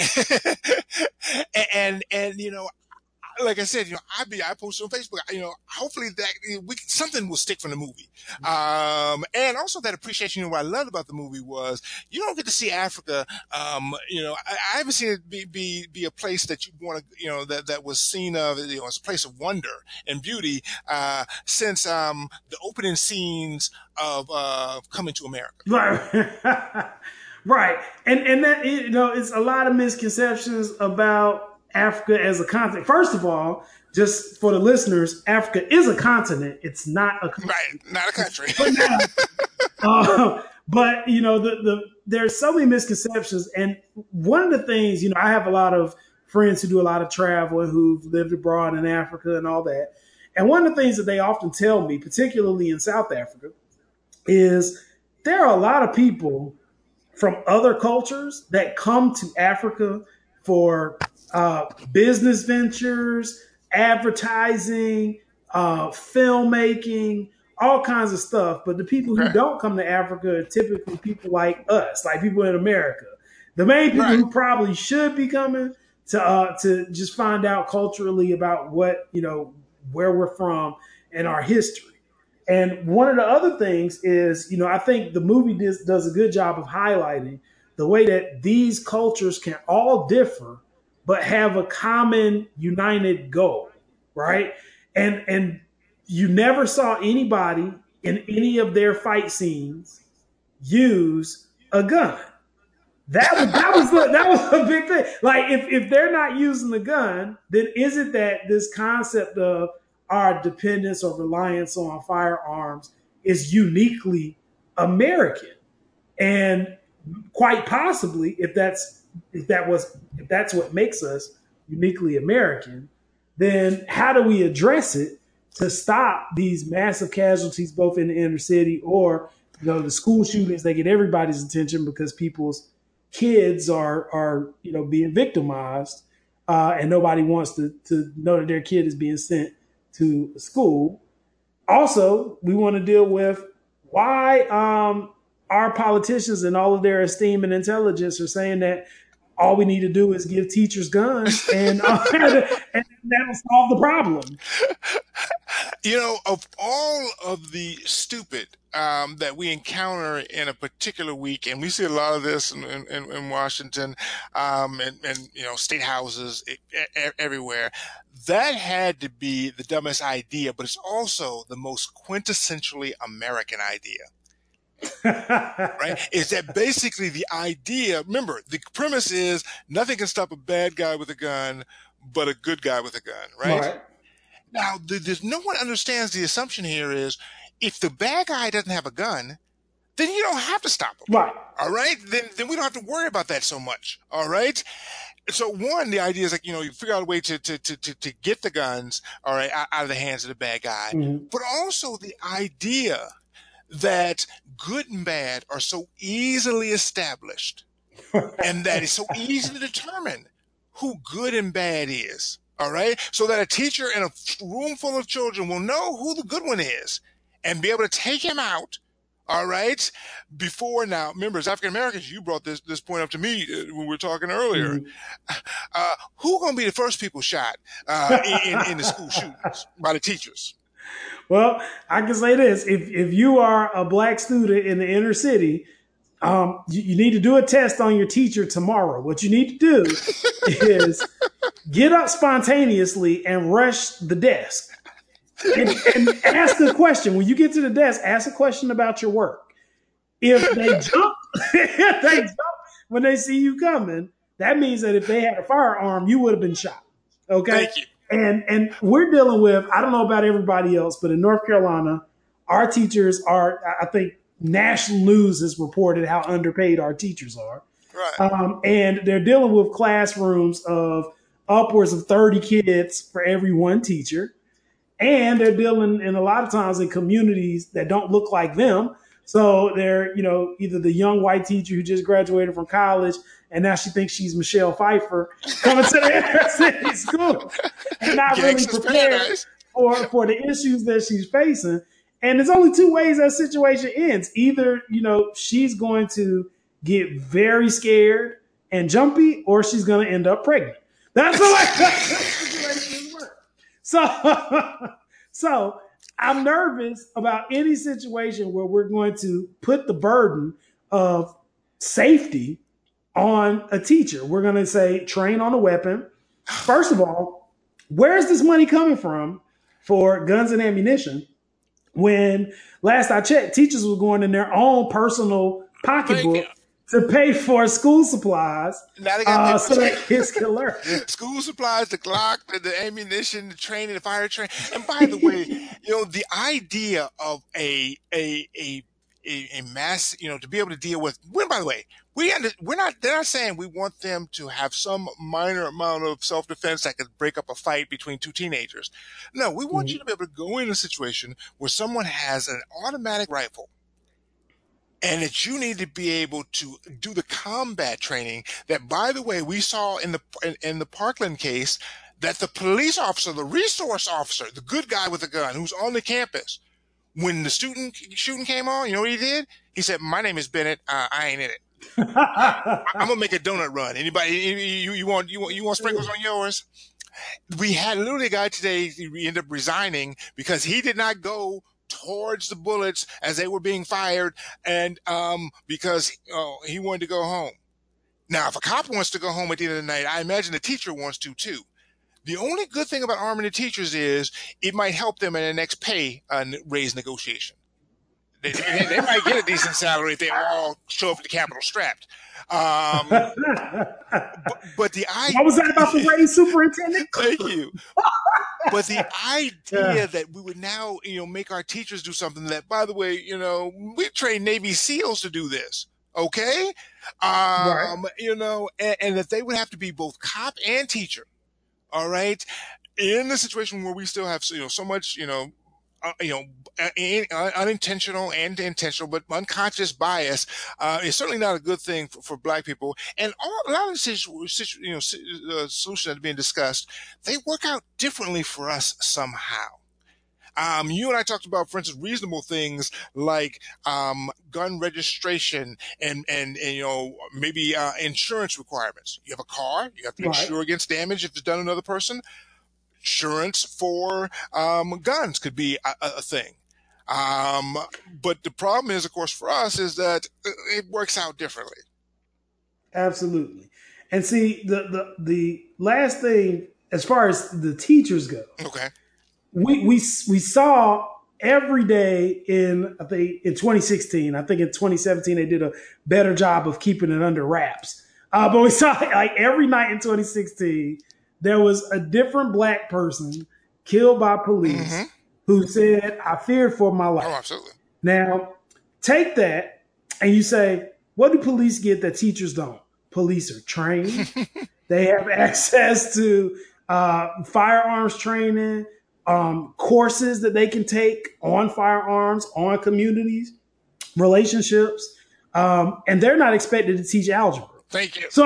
and, and, and you know, like I said, you know, I be I post on Facebook. You know, hopefully that we something will stick from the movie. Um, and also that appreciation. You know, what I loved about the movie was you don't get to see Africa. Um, you know, I, I haven't seen it be be be a place that you want to. You know, that that was seen of. You know, as a place of wonder and beauty uh, since um, the opening scenes of uh, Coming to America. Right. right. And and that you know, it's a lot of misconceptions about Africa as a continent. First of all, just for the listeners, Africa is a continent. It's not a country. right, not a country. but, now, uh, but you know, the the there's so many misconceptions, and one of the things, you know, I have a lot of friends who do a lot of travel and who've lived abroad in Africa and all that. And one of the things that they often tell me, particularly in South Africa, is there are a lot of people from other cultures that come to Africa for uh, business ventures, advertising, uh, filmmaking, all kinds of stuff. But the people who don't come to Africa are typically people like us, like people in America. The main people right. who probably should be coming to uh, to just find out culturally about what you know where we're from and our history. And one of the other things is, you know, I think the movie does, does a good job of highlighting the way that these cultures can all differ, but have a common united goal, right? And and you never saw anybody in any of their fight scenes use a gun. That was that was the, that was a big thing. Like if if they're not using the gun, then is it that this concept of our dependence or reliance on firearms is uniquely American? And quite possibly, if that's if that was if that's what makes us uniquely American, then how do we address it to stop these massive casualties both in the inner city or you know the school shootings they get everybody's attention because people's kids are are you know being victimized, uh, and nobody wants to to know that their kid is being sent to school. Also, we want to deal with why um, our politicians and all of their esteem and intelligence are saying that all we need to do is give teachers guns and, uh, and that'll solve the problem. You know, of all of the stupid um, that we encounter in a particular week, and we see a lot of this in, in, in Washington um, and, and, you know, state houses everywhere, that had to be the dumbest idea, but it's also the most quintessentially American idea right? Is that basically the idea? Remember, the premise is nothing can stop a bad guy with a gun, but a good guy with a gun, right? right. Now, there's no one understands the assumption here is if the bad guy doesn't have a gun, then you don't have to stop him. Right. All right. Then, then we don't have to worry about that so much. All right. So one, the idea is like, you know, you figure out a way to, to, to, to, to get the guns, all right, out, out, of the hands of the bad guy. Mm-hmm. But also the idea that good and bad are so easily established and that it's so easy to determine who good and bad is. All right. So that a teacher in a room full of children will know who the good one is and be able to take him out. All right. Before now, members, African Americans, you brought this, this point up to me uh, when we were talking earlier. Mm-hmm. Uh, who going to be the first people shot, uh, in, in the school shootings by the teachers? Well, I can say this: if if you are a black student in the inner city, um, you, you, need to do a test on your teacher tomorrow. What you need to do is get up spontaneously and rush the desk and, and ask a question. When you get to the desk, ask a question about your work. If they jump, if they jump when they see you coming, that means that if they had a firearm, you would have been shot. Okay. Thank you. And and we're dealing with I don't know about everybody else, but in North Carolina, our teachers are I think national news has reported how underpaid our teachers are. Right. Um, and they're dealing with classrooms of upwards of 30 kids for every one teacher. And they're dealing in a lot of times in communities that don't look like them. So they're, you know, either the young white teacher who just graduated from college and now she thinks she's Michelle Pfeiffer coming to the inner city school and not really prepared for, for the issues that she's facing. And there's only two ways that situation ends. Either, you know, she's going to get very scared and jumpy, or she's going to end up pregnant. That's the way that situations work. So, so I'm nervous about any situation where we're going to put the burden of safety on a teacher. We're going to say train on a weapon. First of all, where's this money coming from for guns and ammunition? When last I checked, teachers were going in their own personal pocketbook to pay for school supplies now they got uh, so that kids can learn. school supplies, the Glock, the, the, ammunition, the training, the fire training. And by the way, you know, the idea of a, a, a, a, a mass, you know, to be able to deal with, when, by the way, we under, we're not, they're not saying we want them to have some minor amount of self-defense that could break up a fight between two teenagers. No, we want mm-hmm. you to be able to go in a situation where someone has an automatic rifle and that you need to be able to do the combat training that by the way we saw in the in, in, the parkland case that the police officer the resource officer the good guy with the gun who's on the campus when the student shooting came on you know what he did? He said my name is bennett. Uh, i ain't in it. I, am gonna make a donut run. Anybody you, you want you want you want sprinkles on yours? We had literally a guy today he ended up resigning because he did not go towards the bullets as they were being fired, and um, because oh, he wanted to go home. Now, if a cop wants to go home at the end of the night, I imagine the teacher wants to too. The only good thing about arming the teachers is it might help them in the next pay uh, raise negotiation. They, they, they, might get a decent salary if they all show up at the Capitol strapped. Um, but, but, the idea. What was that about the raise superintendent? Thank you. but the idea yeah. that we would now, you know, make our teachers do something that, by the way, you know, we train Navy SEALs to do this. Okay. Um, right. you know, and, and that they would have to be both cop and teacher. All right. In the situation where we still have, you know, so much, you know, uh, you know, uh, unintentional and intentional, but unconscious bias uh, is certainly not a good thing for, for black people. And all, a lot of the you know, uh, solutions that are being discussed, they work out differently for us somehow. Um, you and I talked about, for instance, reasonable things like um, gun registration and, and, and you know maybe uh, insurance requirements. You have a car, you have to right. insure against damage if it's done another person insurance for um, guns could be a, a thing. Um, but the problem is, of course, for us is that it works out differently. Absolutely. And see, the, the, the last thing, as far as the teachers go, okay, we, we, we saw every day in, I think in 2016, I think in 2017, they did a better job of keeping it under wraps. Uh, but we saw like every night in 2016, there was a different black person killed by police mm-hmm. who said, I feared for my life. Oh, absolutely. Now, take that and you say, what do police get that teachers don't? Police are trained. they have access to uh, firearms training, um, courses that they can take on firearms, on communities, relationships, um, and they're not expected to teach algebra. Thank you. So,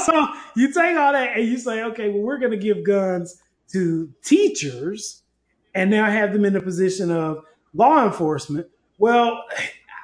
so you take all that and you say, okay, well, we're going to give guns to teachers and now have them in a position of law enforcement. Well,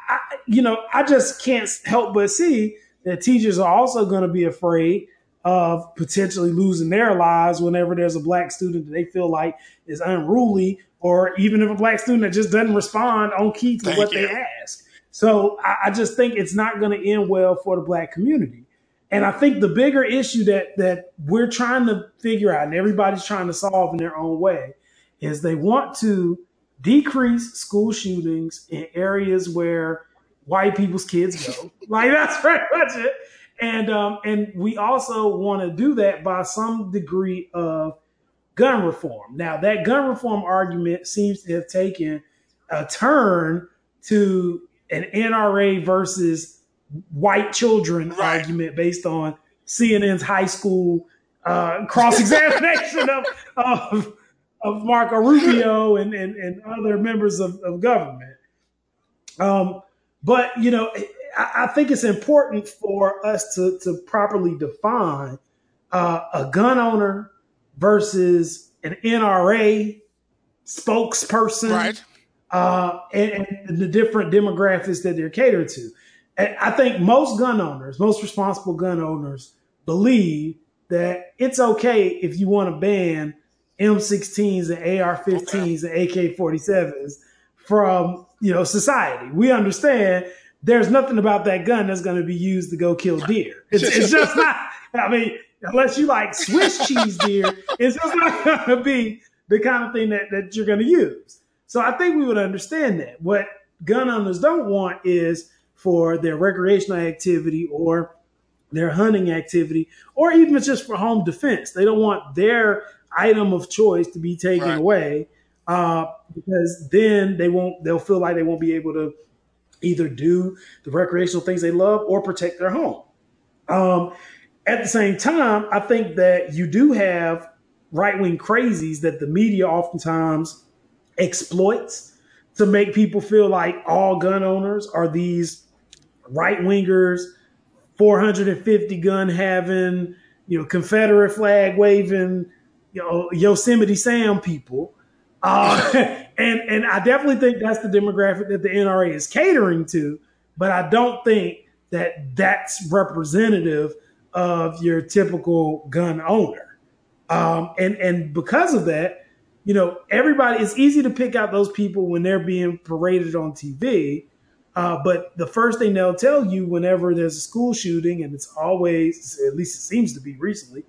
I, you know, I just can't help but see that teachers are also going to be afraid of potentially losing their lives whenever there's a black student that they feel like is unruly, or even if a black student that just doesn't respond on key to Thank what you. they ask. So I, I just think it's not going to end well for the black community. And I think the bigger issue that that we're trying to figure out and everybody's trying to solve in their own way is they want to decrease school shootings in areas where white people's kids go. like that's pretty much it. And um, and we also want to do that by some degree of gun reform. Now that gun reform argument seems to have taken a turn to an NRA versus white children right. argument based on CNN's high school uh, cross examination of, of, of Marco Rubio and, and, and other members of, of government. Um, but you know, I, I, think it's important for us to to properly define uh, a gun owner versus an NRA spokesperson, right? Uh, and, and the different demographics that they're catered to. I think most gun owners, most responsible gun owners, believe that it's okay if you want to ban M16s and AR-15s okay. and AK-47s from you know society. We understand there's nothing about that gun that's going to be used to go kill deer. It's, it's just not. I mean, unless you like Swiss cheese deer, it's just not going to be the kind of thing that, that you're going to use. So I think we would understand that. What gun owners don't want is for their recreational activity or their hunting activity, or even just for home defense. They don't want their item of choice to be taken right. away uh, because then they won't. They'll feel like they won't be able to either do the recreational things they love or protect their home. Um, at the same time, I think that you do have right wing crazies that the media oftentimes exploits to make people feel like all gun owners are these right wingers, 450 gun having, you know, Confederate flag waving, you know, Yosemite Sam people. Uh, and and I definitely think that's the demographic that the NRA is catering to, but I don't think that that's representative of your typical gun owner. Um, and and because of that, you know, everybody it's easy to pick out those people when they're being paraded on TV. Uh, but the first thing they'll tell you whenever there's a school shooting, and it's always, at least it seems to be recently,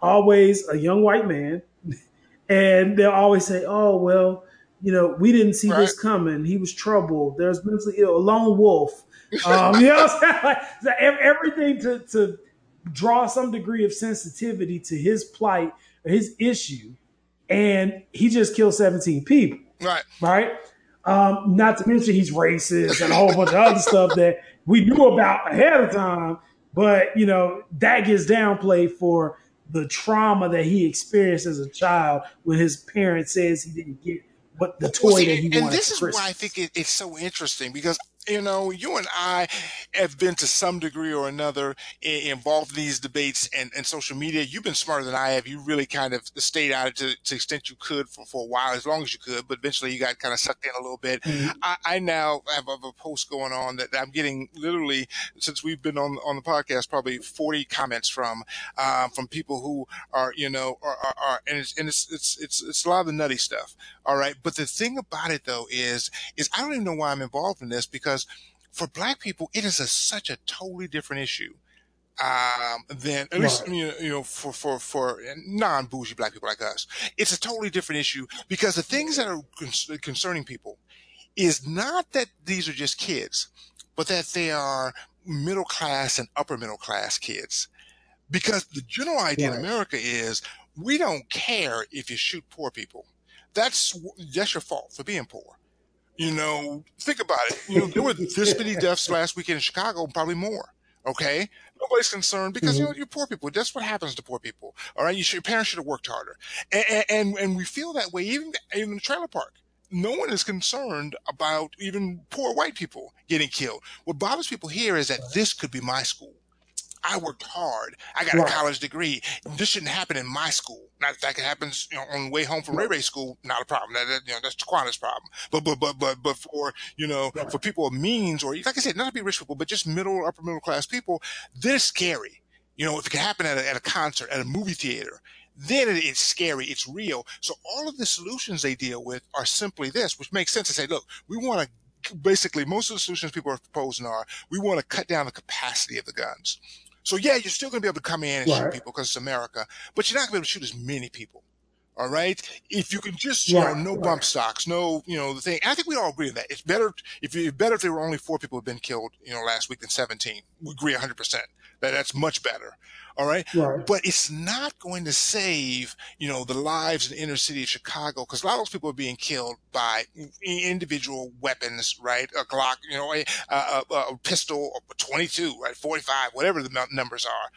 always a young white man. and they'll always say, oh, well, you know, we didn't see right. this coming. He was troubled. There's mentally ill, a lone wolf. Um, you know Like, everything to, to draw some degree of sensitivity to his plight or his issue. And he just killed 17 people. Right. Right. Um, not to mention he's racist and a whole bunch of other stuff that we knew about ahead of time. But, you know, that gets downplayed for the trauma that he experienced as a child when his parents says he didn't get what the toy well, see, that he and. And this is why I think it, it's so interesting because you know, you and I have been to some degree or another involved in these debates and, and social media. You've been smarter than I have. You really kind of stayed out to, to the extent you could for, for a while, as long as you could, but eventually you got kind of sucked in a little bit. Mm-hmm. I, I, now have a, a, post going on that I'm getting literally, since we've been on, on the podcast, probably 40 comments from, um, from people who are, you know, are, are, are and, it's, and it's, it's, it's, it's a lot of the nutty stuff. All right. But the thing about it though is, is I don't even know why I'm involved in this because because for black people, it is a, such a totally different issue. Um, than at least, you know, you know, for, for, for non bougie black people like us, it's a totally different issue because the things that are con- concerning people is not that these are just kids, but that they are middle class and upper middle class kids. Because the general idea right. in America is we don't care if you shoot poor people. That's, that's your fault for being poor. You know, think about it. You know, there were this many deaths last weekend in Chicago, probably more. Okay. Nobody's concerned because, mm-hmm. you know, you're poor people. That's what happens to poor people. All right. You should, your parents should have worked harder. And, and, and we feel that way even, even in the trailer park. No one is concerned about even poor white people getting killed. What bothers people here is that this could be my school. I worked hard. I got right. a college degree. This shouldn't happen in my school. Now, if that happens, you know, on the way home from Ray Ray school, not a problem. That, that you know, that's Taquana's problem. But, but, but, but, but for, you know, right. for people of means or, like I said, not to be rich people, but just middle, or upper middle class people, this scary. You know, if it can happen at a, at a concert, at a movie theater, then it's scary. It's real. So all of the solutions they deal with are simply this, which makes sense to say, look, we want to basically most of the solutions people are proposing are we want to cut down the capacity of the guns. So yeah, you're still going to be able to come in and right. shoot people because it's America, but you're not going to be able to shoot as many people. All right. If you can just, you know, no right. bump stocks, no, you know, the thing. I think we all agree on that. It's better if you better if there were only four people who have been killed, you know, last week than 17. We agree 100. percent That that's much better. All right? right. But it's not going to save, you know, the lives in the inner city of Chicago because a lot of those people are being killed by individual weapons, right? A Glock, you know, a, a, a pistol, a 22, right? 45, whatever the numbers are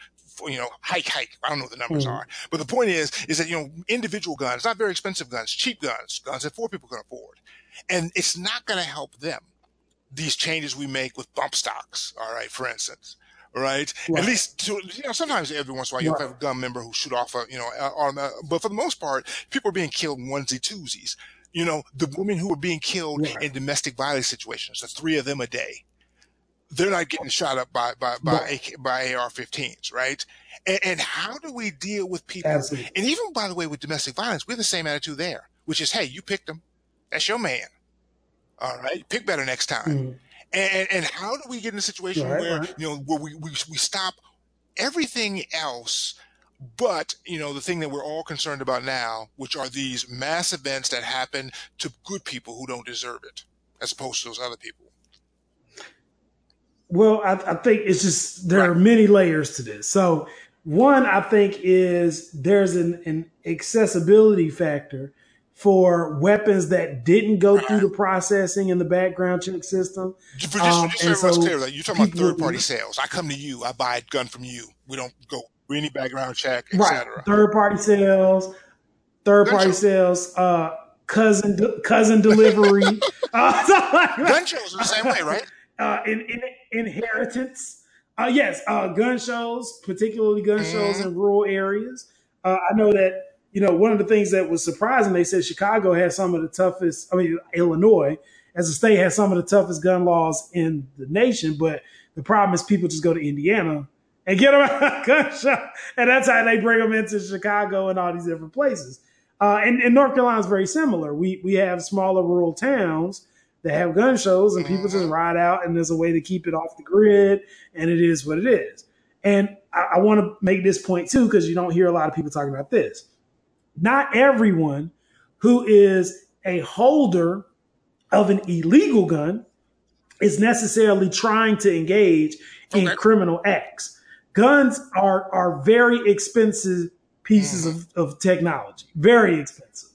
you know, hike, hike. I don't know what the numbers mm. are, but the point is, is that, you know, individual guns, not very expensive guns, cheap guns, guns that four people can afford. And it's not going to help them. These changes we make with bump stocks. All right. For instance, right? right? At least, to, you know, sometimes every once in a while you'll right. have a gun member who shoot off a, you know, but for the most part, people are being killed onesie twosies. You know, the women who are being killed right. in domestic violence situations, the three of them a day, they're not getting shot up by, by, by, by AR-15s, right? And, and, how do we deal with people? Absolutely. And even by the way, with domestic violence, we have the same attitude there, which is, hey, you picked them. That's your man. All right. Pick better next time. Mm-hmm. And, and how do we get in a situation right, where, right. you know, where we, we, we stop everything else but, you know, the thing that we're all concerned about now, which are these mass events that happen to good people who don't deserve it, as opposed to those other people. Well, I, I think it's just there right. are many layers to this. So, one, I think, is there's an, an accessibility factor for weapons that didn't go through the processing in the background check system. For just, um, just so clear, like you're talking about third party sales. I come to you, I buy a gun from you. We don't go any background check, etc. Right. Third party sales, third gun party sales, uh, cousin cousin delivery. uh, gun shows are the same way, right? uh, in, in, inheritance. Uh, yes, uh, gun shows, particularly gun mm-hmm. shows in rural areas. Uh, I know that you know one of the things that was surprising. They said Chicago has some of the toughest. I mean, Illinois as a state has some of the toughest gun laws in the nation. But the problem is people just go to Indiana and get them a gun show, and that's how they bring them into Chicago and all these different places. Uh, and, and North Carolina is very similar. We we have smaller rural towns that have gun shows, and people just mm-hmm. ride out, and there's a way to keep it off the grid, and it is what it is. And I, I want to make this point too, because you don't hear a lot of people talking about this. Not everyone who is a holder of an illegal gun is necessarily trying to engage in okay. criminal acts. Guns are are very expensive pieces mm. of, of technology, very expensive.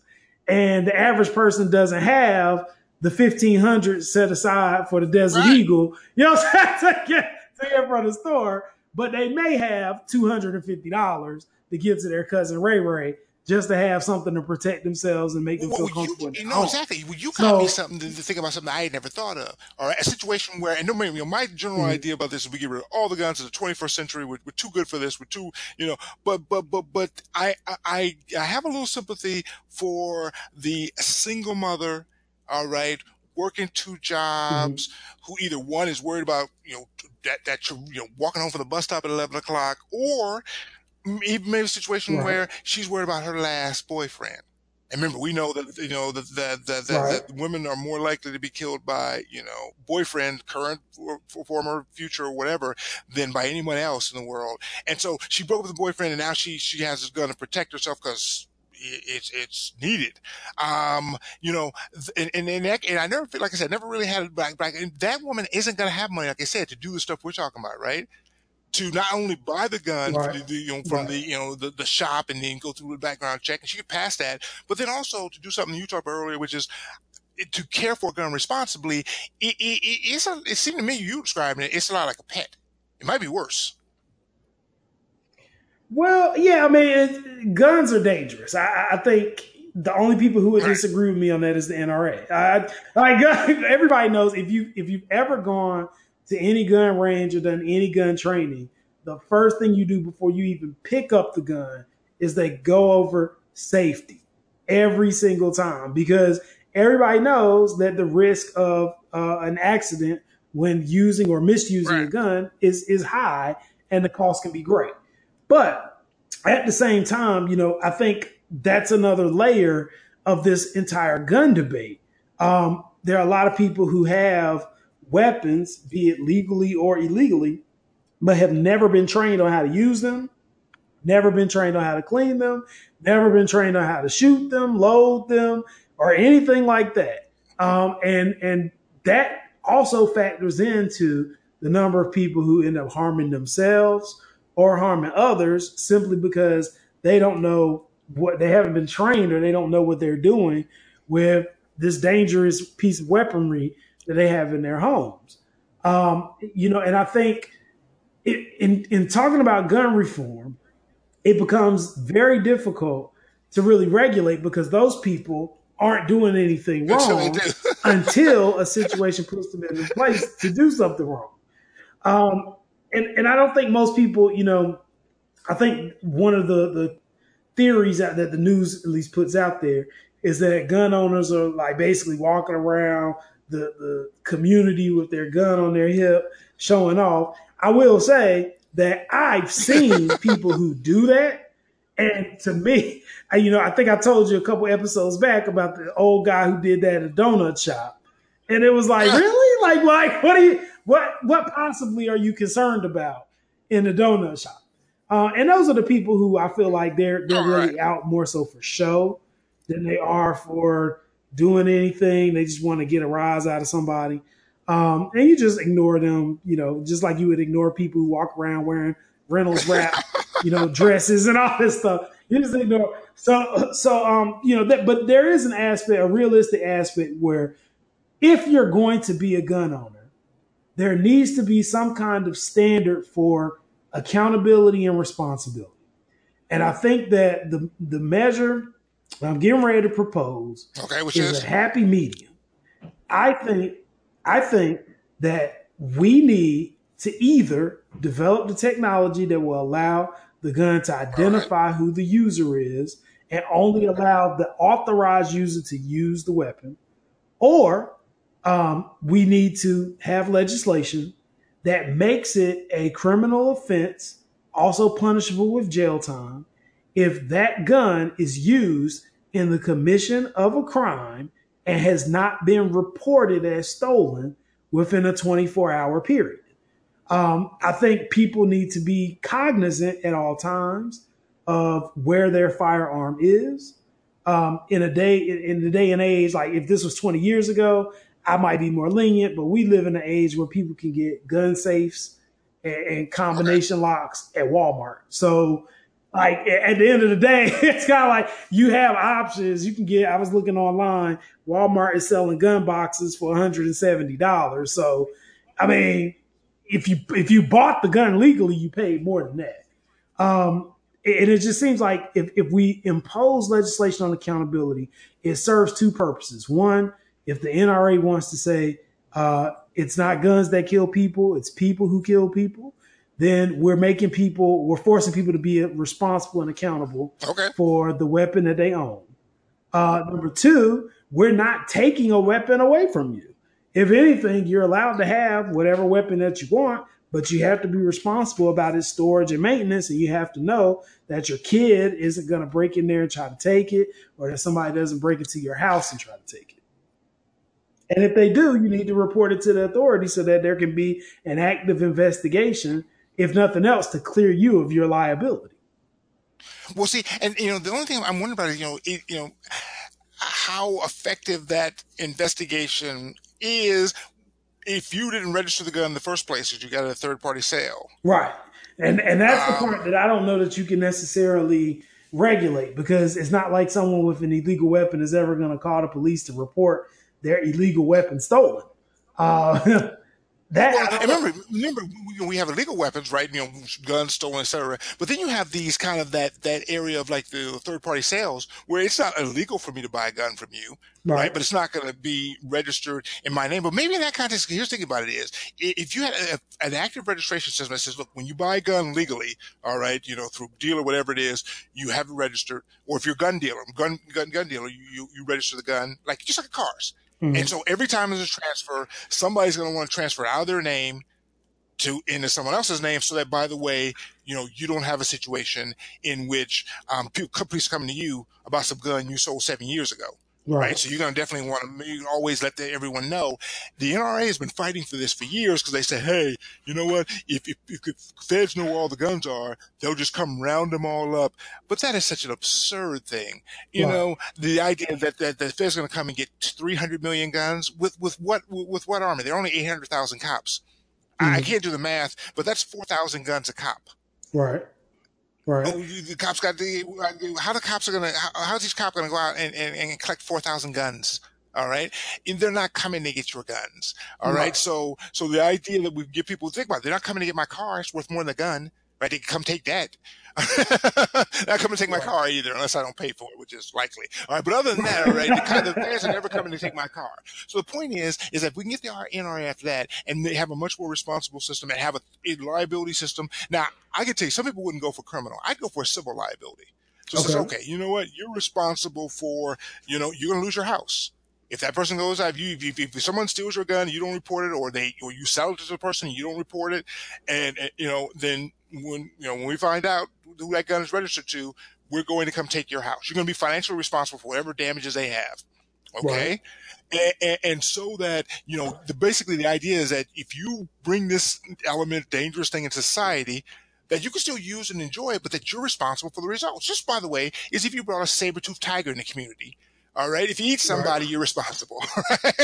And the average person doesn't have the fifteen hundred set aside for the Desert right. Eagle, you know, what I'm get to get from the store, but they may have two hundred and fifty dollars to give to their cousin Ray Ray just to have something to protect themselves and make them well, feel comfortable. You, you know exactly. Well, you got so, me something to, to, think about something I had never thought of, or a situation where. And no, you know, my general mm-hmm. idea about this is we get rid of all the guns of the 21st century. We're, we're, too good for this. We're too, you know. But but but but I I I have a little sympathy for the single mother. All right, working two jobs, mm-hmm. who either one is worried about you know that that you're you know walking home from the bus stop at 11 o'clock, or maybe a situation right. where she's worried about her last boyfriend. And remember, we know that you know that that, that, that, right. that women are more likely to be killed by you know boyfriend, current, or former, future, or whatever, than by anyone else in the world. And so she broke up with the boyfriend, and now she she has this gun to protect herself because it's it's needed. Um, you know, and and, and, that, and I never feel like I said, never really had it back. back and that woman isn't going to have money, like I said, to do the stuff we're talking about, right? To not only buy the gun right. the, you know, from right. the you know the, the shop and then go through the background check, and she could pass that. But then also to do something you talked about earlier, which is to care for a gun responsibly. It, it, it's a, it seemed to me you describing it. It's a lot like a pet. It might be worse. Well, yeah, I mean, it, guns are dangerous. I, I, think the only people who would disagree with me on that is the NRA. I, like everybody knows if you if you've ever gone to any gun range or done any gun training, the first thing you do before you even pick up the gun is they go over safety every single time because everybody knows that the risk of uh, an accident when using or misusing right. a gun is is high and the cost can be great. But at the same time, you know, I think that's another layer of this entire gun debate. Um, there are a lot of people who have weapons, be it legally or illegally, but have never been trained on how to use them, never been trained on how to clean them, never been trained on how to shoot them, load them, or anything like that. Um, and and that also factors into the number of people who end up harming themselves or harming others simply because they don't know what they haven't been trained or they don't know what they're doing with this dangerous piece of weaponry that they have in their homes. Um, you know, and I think it, in in talking about gun reform, it becomes very difficult to really regulate because those people aren't doing anything wrong until a situation puts them in place to do something wrong. Um, and and I don't think most people, you know, I think one of the the theories that, that the news at least puts out there is that gun owners are like basically walking around the, the community with their gun on their hip, showing off. I will say that I've seen people who do that. And to me, I, you know, I think I told you a couple episodes back about the old guy who did that at a donut shop. And it was like, really? Like, like, what are you, what, what possibly are you concerned about in a donut shop? Uh, and those are the people who I feel like they're, they're really out more so for show than they are for doing anything. They just want to get a rise out of somebody. Um, and you just ignore them, you know, just like you would ignore people who walk around wearing Reynolds wrap, you know, dresses and all this stuff. You just ignore. So, so, um, you know, that, but there is an aspect, a realistic aspect where if you're going to be a gun owner, there needs to be some kind of standard for accountability and responsibility. And I think that the, the measure I'm getting ready to propose okay, which is, is a happy medium. I think I think that we need to either develop the technology that will allow the gun to identify who the user is and only allow the authorized user to use the weapon, or um, we need to have legislation that makes it a criminal offense, also punishable with jail time, if that gun is used in the commission of a crime and has not been reported as stolen within a 24 hour period. Um, I think people need to be cognizant at all times of where their firearm is. Um, in a day, in the day and age, like if this was 20 years ago, I might be more lenient, but we live in an age where people can get gun safes and, and combination locks at Walmart. So, like at the end of the day, it's kind of like you have options. You can get. I was looking online. Walmart is selling gun boxes for 170 dollars. So, I mean, if you if you bought the gun legally, you paid more than that. Um, and it just seems like if, if we impose legislation on accountability, it serves two purposes. One, if the NRA wants to say uh, it's not guns that kill people, it's people who kill people, then we're making people, we're forcing people to be responsible and accountable okay. for the weapon that they own. Uh, number two, we're not taking a weapon away from you. If anything, you're allowed to have whatever weapon that you want, but you have to be responsible about its storage and maintenance. And you have to know that your kid isn't going to break in there and try to take it, or that somebody doesn't break into your house and try to take it. And if they do, you need to report it to the authority so that there can be an active investigation, if nothing else, to clear you of your liability. Well, see, and you know, the only thing I'm wondering about is, you know, it, you know, how effective that investigation is if you didn't register the gun in the first place, because you got a third party sale. Right. And and that's the um, part that I don't know that you can necessarily regulate because it's not like someone with an illegal weapon is ever going to call the police to report their illegal weapon stolen. Uh, That well, remember, remember, we have illegal weapons, right? You know, guns stolen, etc. But then you have these kind of that that area of like the third party sales where it's not illegal for me to buy a gun from you, right? right? But it's not going to be registered in my name. But maybe in that context, here's the thing about it is, if you had a, an active registration system that says, look, when you buy a gun legally, all right, you know, through dealer, whatever it is, you have it registered, or if you're a gun dealer, gun gun gun dealer, you you, you register the gun like just like cars Mm-hmm. And so every time there's a transfer, somebody's going to want to transfer out of their name to into someone else's name so that by the way you know you don't have a situation in which um, companies coming to you about some gun you sold seven years ago Right. right. So you're going to definitely want to always let the, everyone know. The NRA has been fighting for this for years because they say, hey, you know what? If, if, if feds know where all the guns are, they'll just come round them all up. But that is such an absurd thing. You right. know, the idea that, that the feds going to come and get 300 million guns with, with what, with what army? There are only 800,000 cops. Mm-hmm. I can't do the math, but that's 4,000 guns a cop. Right. Right. Oh, the cops got the how the cops are gonna how, how's these cops gonna go out and, and, and collect four thousand guns? All right. And they're not coming to get your guns. All right. right. So, so the idea that we give people to think about, they're not coming to get my car. It's worth more than a gun, right? They can come take that. not coming to take my car either, unless I don't pay for it, which is likely. All right, but other than that, all right, the kind of fans are never coming to take my car. So the point is, is that if we can get the NRA after that, and they have a much more responsible system and have a, a liability system. Now, I can tell you, some people wouldn't go for criminal. I'd go for a civil liability. So okay. says, okay, you know what? You're responsible for, you know, you're going to lose your house. If that person goes out, if you, if, if, someone steals your gun, you don't report it, or they, or you sell it to the person, you don't report it, and, and you know, then when you know when we find out who that gun is registered to, we're going to come take your house. You're going to be financially responsible for whatever damages they have. Okay. Right. And, and, and, so that, you know, the, basically the idea is that if you bring this element, dangerous thing in society, that you can still use and enjoy it, but that you're responsible for the results. Just by the way, is if you brought a saber-toothed tiger in the community. All right. If you eat somebody, right. you're responsible.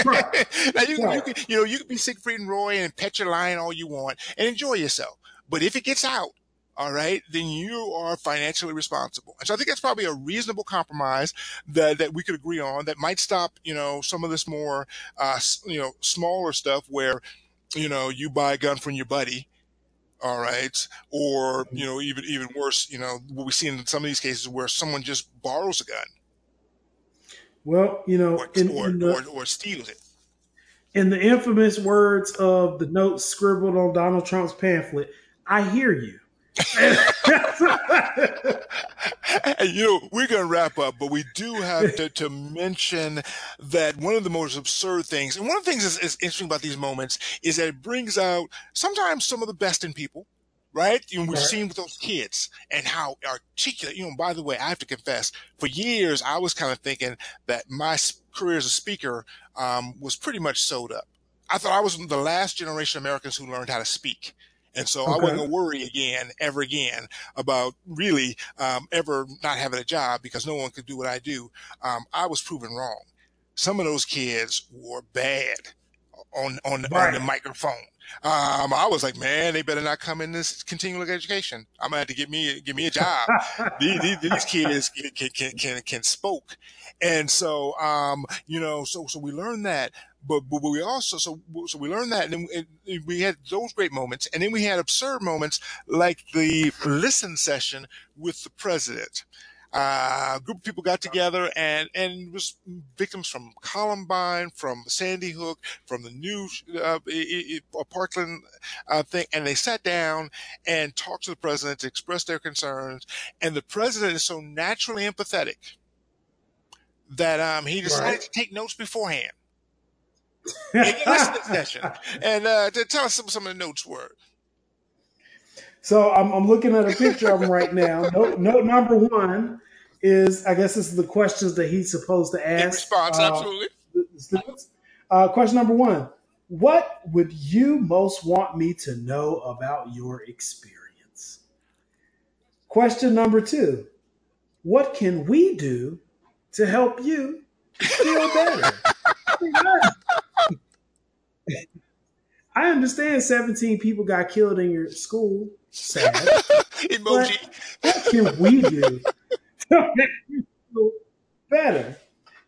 Right? now you, right. you can, you know, you can be Siegfried and Roy and pet your lion all you want and enjoy yourself. But if it gets out, all right, then you are financially responsible. And so I think that's probably a reasonable compromise that, that we could agree on that might stop, you know, some of this more, uh, you know, smaller stuff where, you know, you buy a gun from your buddy. All right. Or, you know, even, even worse, you know, what we see in some of these cases where someone just borrows a gun. Well, you know, or, in, or, in the, or, or steals it In the infamous words of the notes scribbled on Donald Trump's pamphlet, I hear you. and, you know, we're going to wrap up, but we do have to, to, mention that one of the most absurd things, and one of the things that's, interesting about these moments is that it brings out sometimes some of the best in people. Right? You know, we've right. seen with those kids and how articulate, you know, by the way, I have to confess, for years, I was kind of thinking that my career as a speaker, um, was pretty much sewed up. I thought I was the last generation of Americans who learned how to speak. And so okay. I wasn't gonna worry again, ever again, about really um, ever not having a job because no one could do what I do. Um, I was proven wrong. Some of those kids were bad on on, right. on the microphone. Um, I was like, man, they better not come in this continuing education. I'm gonna have to get me give me a job. these, these, these, kids can, can can can spoke, and so um, you know, so so we learned that but, but we also so so we learned that and, and we had those great moments and then we had absurd moments like the listen session with the president uh, a group of people got together and and it was victims from Columbine, from Sandy Hook, from the new uh, Parkland uh, thing, and they sat down and talked to the president to express their concerns. And the president is so naturally empathetic that um, he decided right. to take notes beforehand listening session and uh, to tell us some, some of the notes were. So I'm, I'm looking at a picture of him right now. Note, note number one is, I guess this is the questions that he's supposed to ask. In response, uh, absolutely. students. Uh, question number one: What would you most want me to know about your experience? Question number two: What can we do to help you feel better? I understand 17 people got killed in your school. Sad. Emoji. What can we do to make you feel better?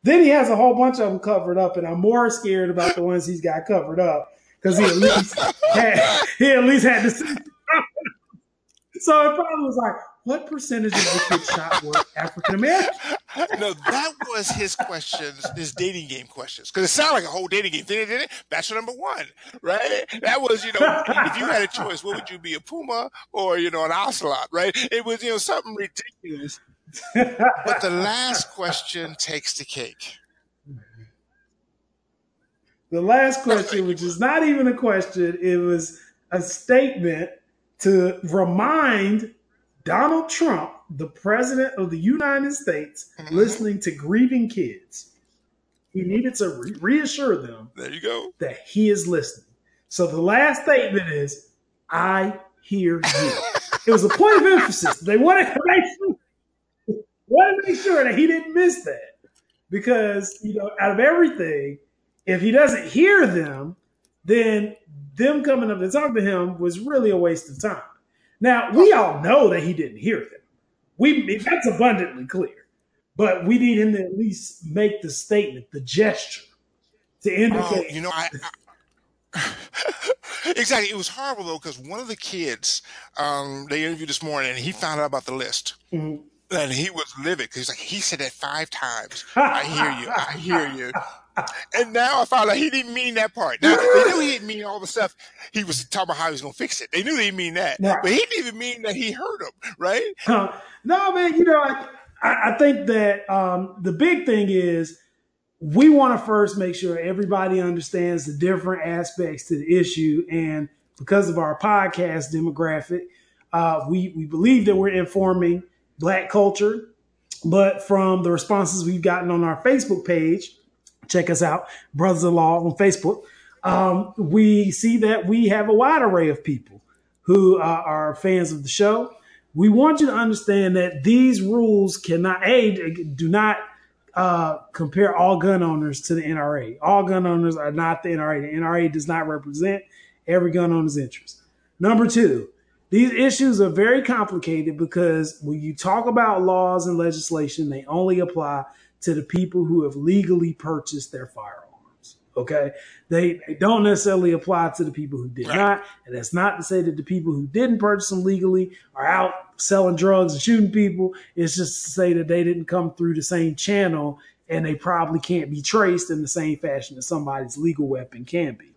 Then he has a whole bunch of them covered up, and I'm more scared about the ones he's got covered up because he at least had, he at least had to. so it probably was like, what percentage of the kids shot were African American? No, that was his questions, his dating game questions. Because it sounded like a whole dating game. Did it? Bachelor number one, right? That was, you know, if you had a choice, what would you be, a puma or, you know, an ocelot, right? It was, you know, something ridiculous. but the last question takes the cake. The last question, which is not even a question, it was a statement to remind Donald Trump, the president of the United States, mm-hmm. listening to grieving kids. He needed to re- reassure them. There you go. That he is listening. So the last statement is, "I hear you." it was a point of emphasis. They wanted to make sure, wanted to make sure that he didn't miss that because you know, out of everything, if he doesn't hear them, then them coming up to talk to him was really a waste of time. Now we all know that he didn't hear them. We that's abundantly clear, but we need him to at least make the statement, the gesture, to indicate. Oh, you know, I, I exactly. It was horrible though because one of the kids um, they interviewed this morning, and he found out about the list. Mm-hmm. And he was livid because like he said that five times. I hear you. I hear you and now I found out he didn't mean that part. Now they knew he didn't mean all the stuff he was talking about how he was gonna fix it. They knew he didn't mean that, but he didn't even mean that he hurt him, right? Uh, no, man. You know, I, I think that um, the big thing is we want to first make sure everybody understands the different aspects to the issue, and because of our podcast demographic, uh, we we believe that we're informing Black culture. But from the responses we've gotten on our Facebook page, check us out, Brothers in Law on Facebook. Um, we see that we have a wide array of people who uh, are fans of the show. We want you to understand that these rules cannot, A, do not uh, compare all gun owners to the NRA. All gun owners are not the NRA. The NRA does not represent every gun owner's interest. Number two, these issues are very complicated because when you talk about laws and legislation, they only apply to the people who have legally purchased their firearms. Okay. They, they don't necessarily apply to the people who did right. not. And that's not to say that the people who didn't purchase them legally are out selling drugs and shooting people. It's just to say that they didn't come through the same channel and they probably can't be traced in the same fashion that somebody's legal weapon can be.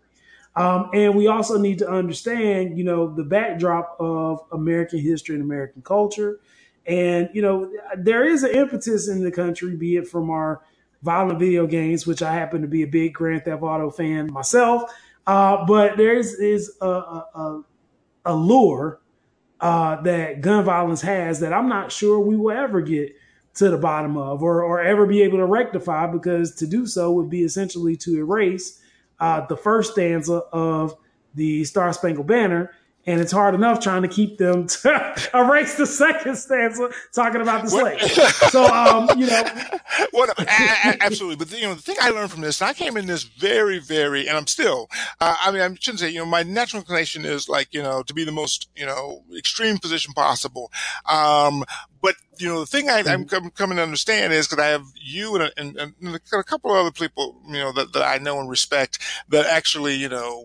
Um, and we also need to understand, you know, the backdrop of American history and American culture. And, you know, there is an impetus in the country, be it from our violent video games, which I happen to be a big Grand Theft Auto fan myself. Uh, but there is, is a, a, a lure uh, that gun violence has that I'm not sure we will ever get to the bottom of or, or ever be able to rectify because to do so would be essentially to erase uh, the first stanza of the Star Spangled Banner and it's hard enough trying to keep them to erase the second stanza talking about the slave. so, um, you know, well, absolutely. But you know, the thing I learned from this, and I came in this very, very, and I'm still. Uh, I mean, I shouldn't say. You know, my natural inclination is like you know to be the most you know extreme position possible. Um, but you know, the thing I, am mm-hmm. coming to understand is because I have you and, and, and a couple of other people, you know, that, that I know and respect that actually, you know,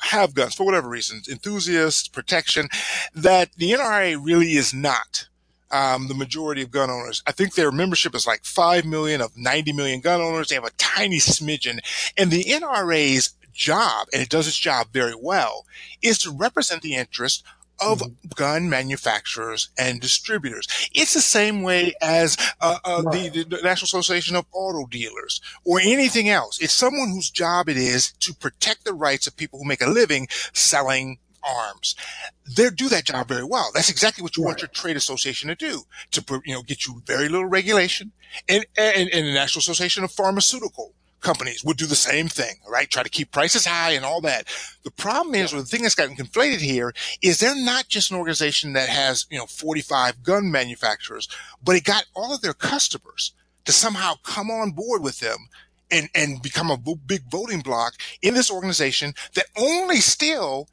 have guns for whatever reasons, enthusiasts, protection, that the NRA really is not um, the majority of gun owners. I think their membership is like 5 million of 90 million gun owners. They have a tiny smidgen. And the NRA's job, and it does its job very well, is to represent the interest of mm-hmm. gun manufacturers and distributors. It's the same way as uh, uh, right. the, the, National Association of Auto Dealers or anything else. It's someone whose job it is to protect the rights of people who make a living selling arms. They do that job very well. That's exactly what you right. want your trade association to do, to, you know, get you very little regulation and, and, and the National Association of Pharmaceutical companies would do the same thing, right? Try to keep prices high and all that. The problem is, or the thing that's gotten conflated here is they're not just an organization that has, you know, 45 gun manufacturers, but it got all of their customers to somehow come on board with them and, and become a big voting block in this organization that only still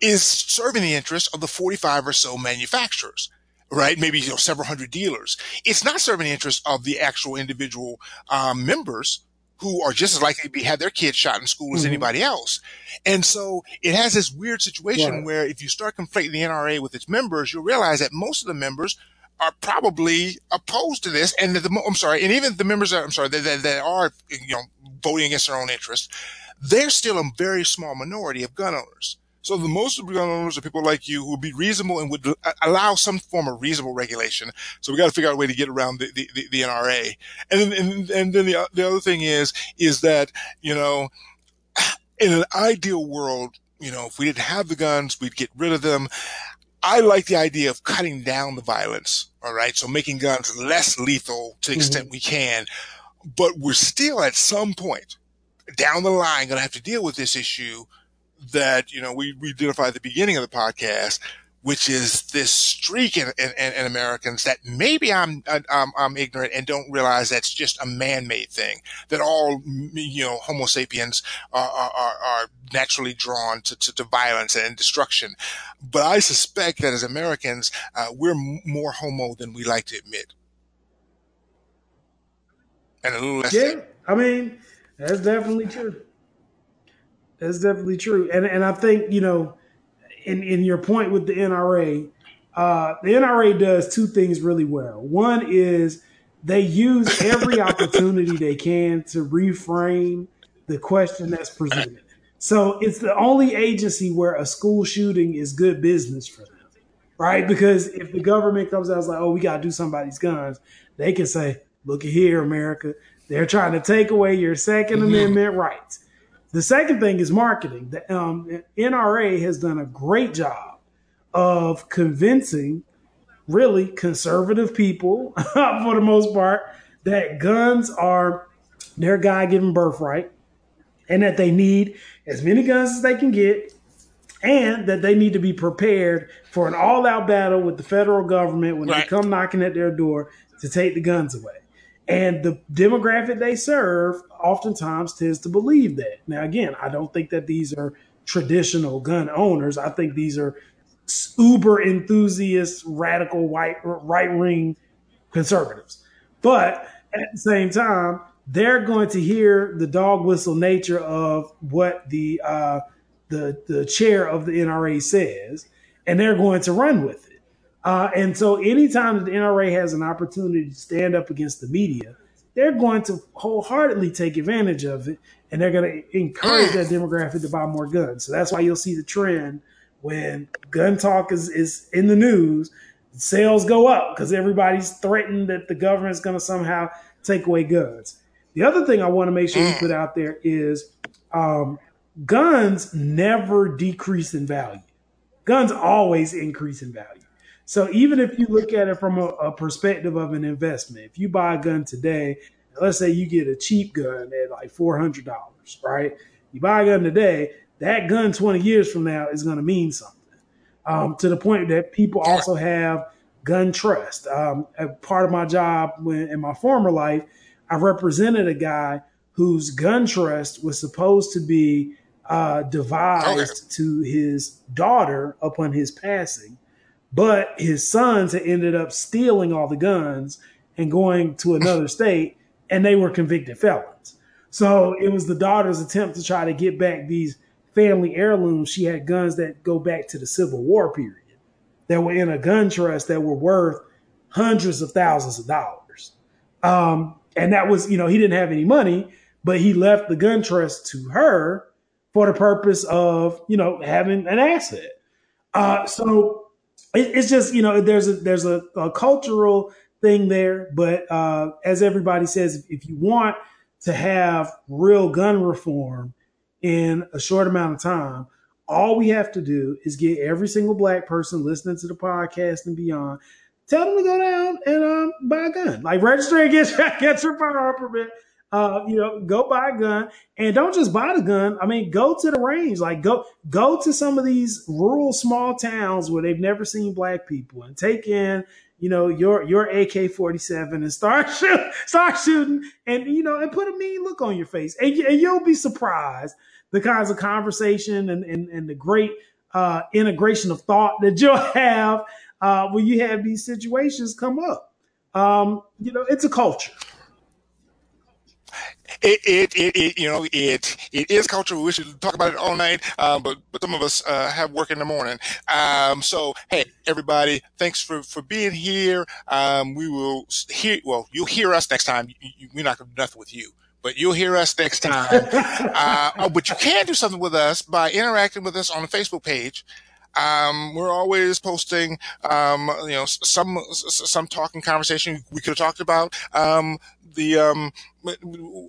is serving the interests of the 45 or so manufacturers right? Maybe you know, several hundred dealers. It's not serving the interests of the actual individual um, members who are just as likely to be have their kids shot in school as mm-hmm. anybody else. And so it has this weird situation right. where if you start conflating the NRA with its members, you'll realize that most of the members are probably opposed to this. And that the, I'm sorry, and even the members that I'm sorry that, that, that are you know voting against their own interests, they're still a very small minority of gun owners. So the most of the gun owners are people like you who would be reasonable and would allow some form of reasonable regulation. So we got to figure out a way to get around the, the, the, the NRA. And then, and, and then the, the other thing is, is that, you know, in an ideal world, you know, if we didn't have the guns, we'd get rid of them. I like the idea of cutting down the violence. All right. So making guns less lethal to the mm-hmm. extent we can. But we're still at some point down the line going to have to deal with this issue that, you know, we, we identified at the beginning of the podcast, which is this streak in, in, in Americans that maybe I'm, I'm, I'm ignorant and don't realize that's just a man-made thing. That all, you know, Homo sapiens are, are, are naturally drawn to, to, to, violence and destruction. But I suspect that as Americans, uh, we're more homo than we like to admit. And a little less. Yeah, I mean, that's definitely true. That's definitely true. And and I think, you know, in, in your point with the NRA, uh, the NRA does two things really well. One is they use every opportunity they can to reframe the question that's presented. So it's the only agency where a school shooting is good business for them, right? Because if the government comes out and like, oh, we got to do somebody's guns, they can say, look at here, America. They're trying to take away your 2nd mm-hmm. Amendment rights. The second thing is marketing. The um, NRA has done a great job of convincing really conservative people, for the most part, that guns are their God given birthright and that they need as many guns as they can get and that they need to be prepared for an all out battle with the federal government when right. they come knocking at their door to take the guns away. And the demographic they serve oftentimes tends to believe that. Now, again, I don't think that these are traditional gun owners. I think these are uber enthusiast, radical white right wing conservatives. But at the same time, they're going to hear the dog whistle nature of what the uh, the the chair of the NRA says, and they're going to run with it. Uh, and so anytime that the NRA has an opportunity to stand up against the media, they're going to wholeheartedly take advantage of it and they're going to encourage that demographic to buy more guns. So that's why you'll see the trend when gun talk is, is in the news, sales go up because everybody's threatened that the government's going to somehow take away guns. The other thing I want to make sure we put out there is um, guns never decrease in value. Guns always increase in value. So even if you look at it from a, a, perspective of an investment, if you buy a gun today, let's say you get a cheap gun at like four hundred dollars, right? You buy a gun today, that gun twenty years from now is going to mean something. Um, to the point that people also have gun trust. Um, part of my job when, in my former life, I represented a guy whose gun trust was supposed to be uh, devised to his daughter upon his passing but his sons had ended up stealing all the guns and going to another state, and they were convicted felons. So it was the daughter's attempt to try to get back these family heirlooms. She had guns that go back to the Civil War period that were in a gun trust that were worth hundreds of thousands of dollars. Um, and that was, you know, he didn't have any money, but he left the gun trust to her for the purpose of, you know, having an asset. Uh, so it, it's just you know there's a there's a, a cultural thing there, but uh, as everybody says, if you want to have real gun reform in a short amount of time, all we have to do is get every single black person listening to the podcast and beyond, tell them to go down and um, buy a gun, like register and get get your firearm permit uh, you know, go buy a gun and don't just buy the gun. I mean, go to the range, like go, go to some of these rural small towns where they've never seen black people and take in, you know, your, your AK 47 and start shoot, start shooting and, you know, and put a mean look on your face and, and you'll be surprised the kinds of conversation and, and, and the great, uh, integration of thought that you'll have, uh, when you have these situations come up. Um, you know, it's a culture it, it, it, it, you know, it, it is cultural. We should talk about it all night. Um, but, but some of us, uh, have work in the morning. Um, so, hey, everybody, thanks for, for being here. Um, we will hear, well, you'll hear us next time. You, you, we're not going to do nothing with you but you'll hear us next time. uh, oh, but you can do something with us by interacting with us on the Facebook page. Um, we're always posting, um, you know, some some talking conversation we could have talked about. Um, the um,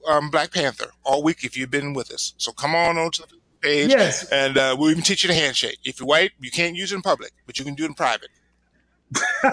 um, Black Panther all week if you've been with us. So come on over to the page, yes. and uh, we'll even teach you the handshake. If you're white, you can't use it in public, but you can do it in private.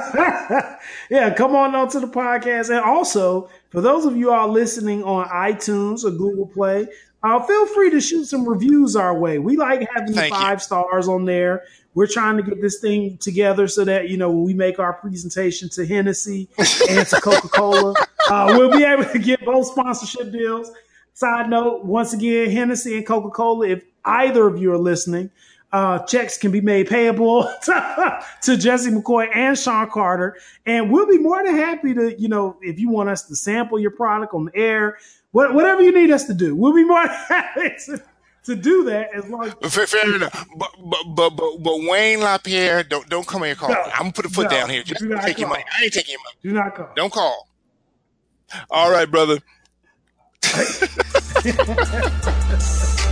yeah, come on on to the podcast. And also, for those of you all listening on iTunes or Google Play, uh, feel free to shoot some reviews our way. We like having Thank five you. stars on there. We're trying to get this thing together so that, you know, when we make our presentation to Hennessy and to Coca Cola, uh, we'll be able to get both sponsorship deals. Side note, once again, Hennessy and Coca Cola, if either of you are listening, uh, checks can be made payable to, to, Jesse McCoy and Sean Carter. And we'll be more than happy to, you know, if you want us to sample your product on the air, whatever you need us to do, we'll be more than happy to, to do that as long as fair, fair enough. But, but but but but Wayne LaPierre, don't don't come here call. No, I'm gonna put a foot no, down here. Just take your money. I ain't taking your money. Do not call. Don't call. All right, brother.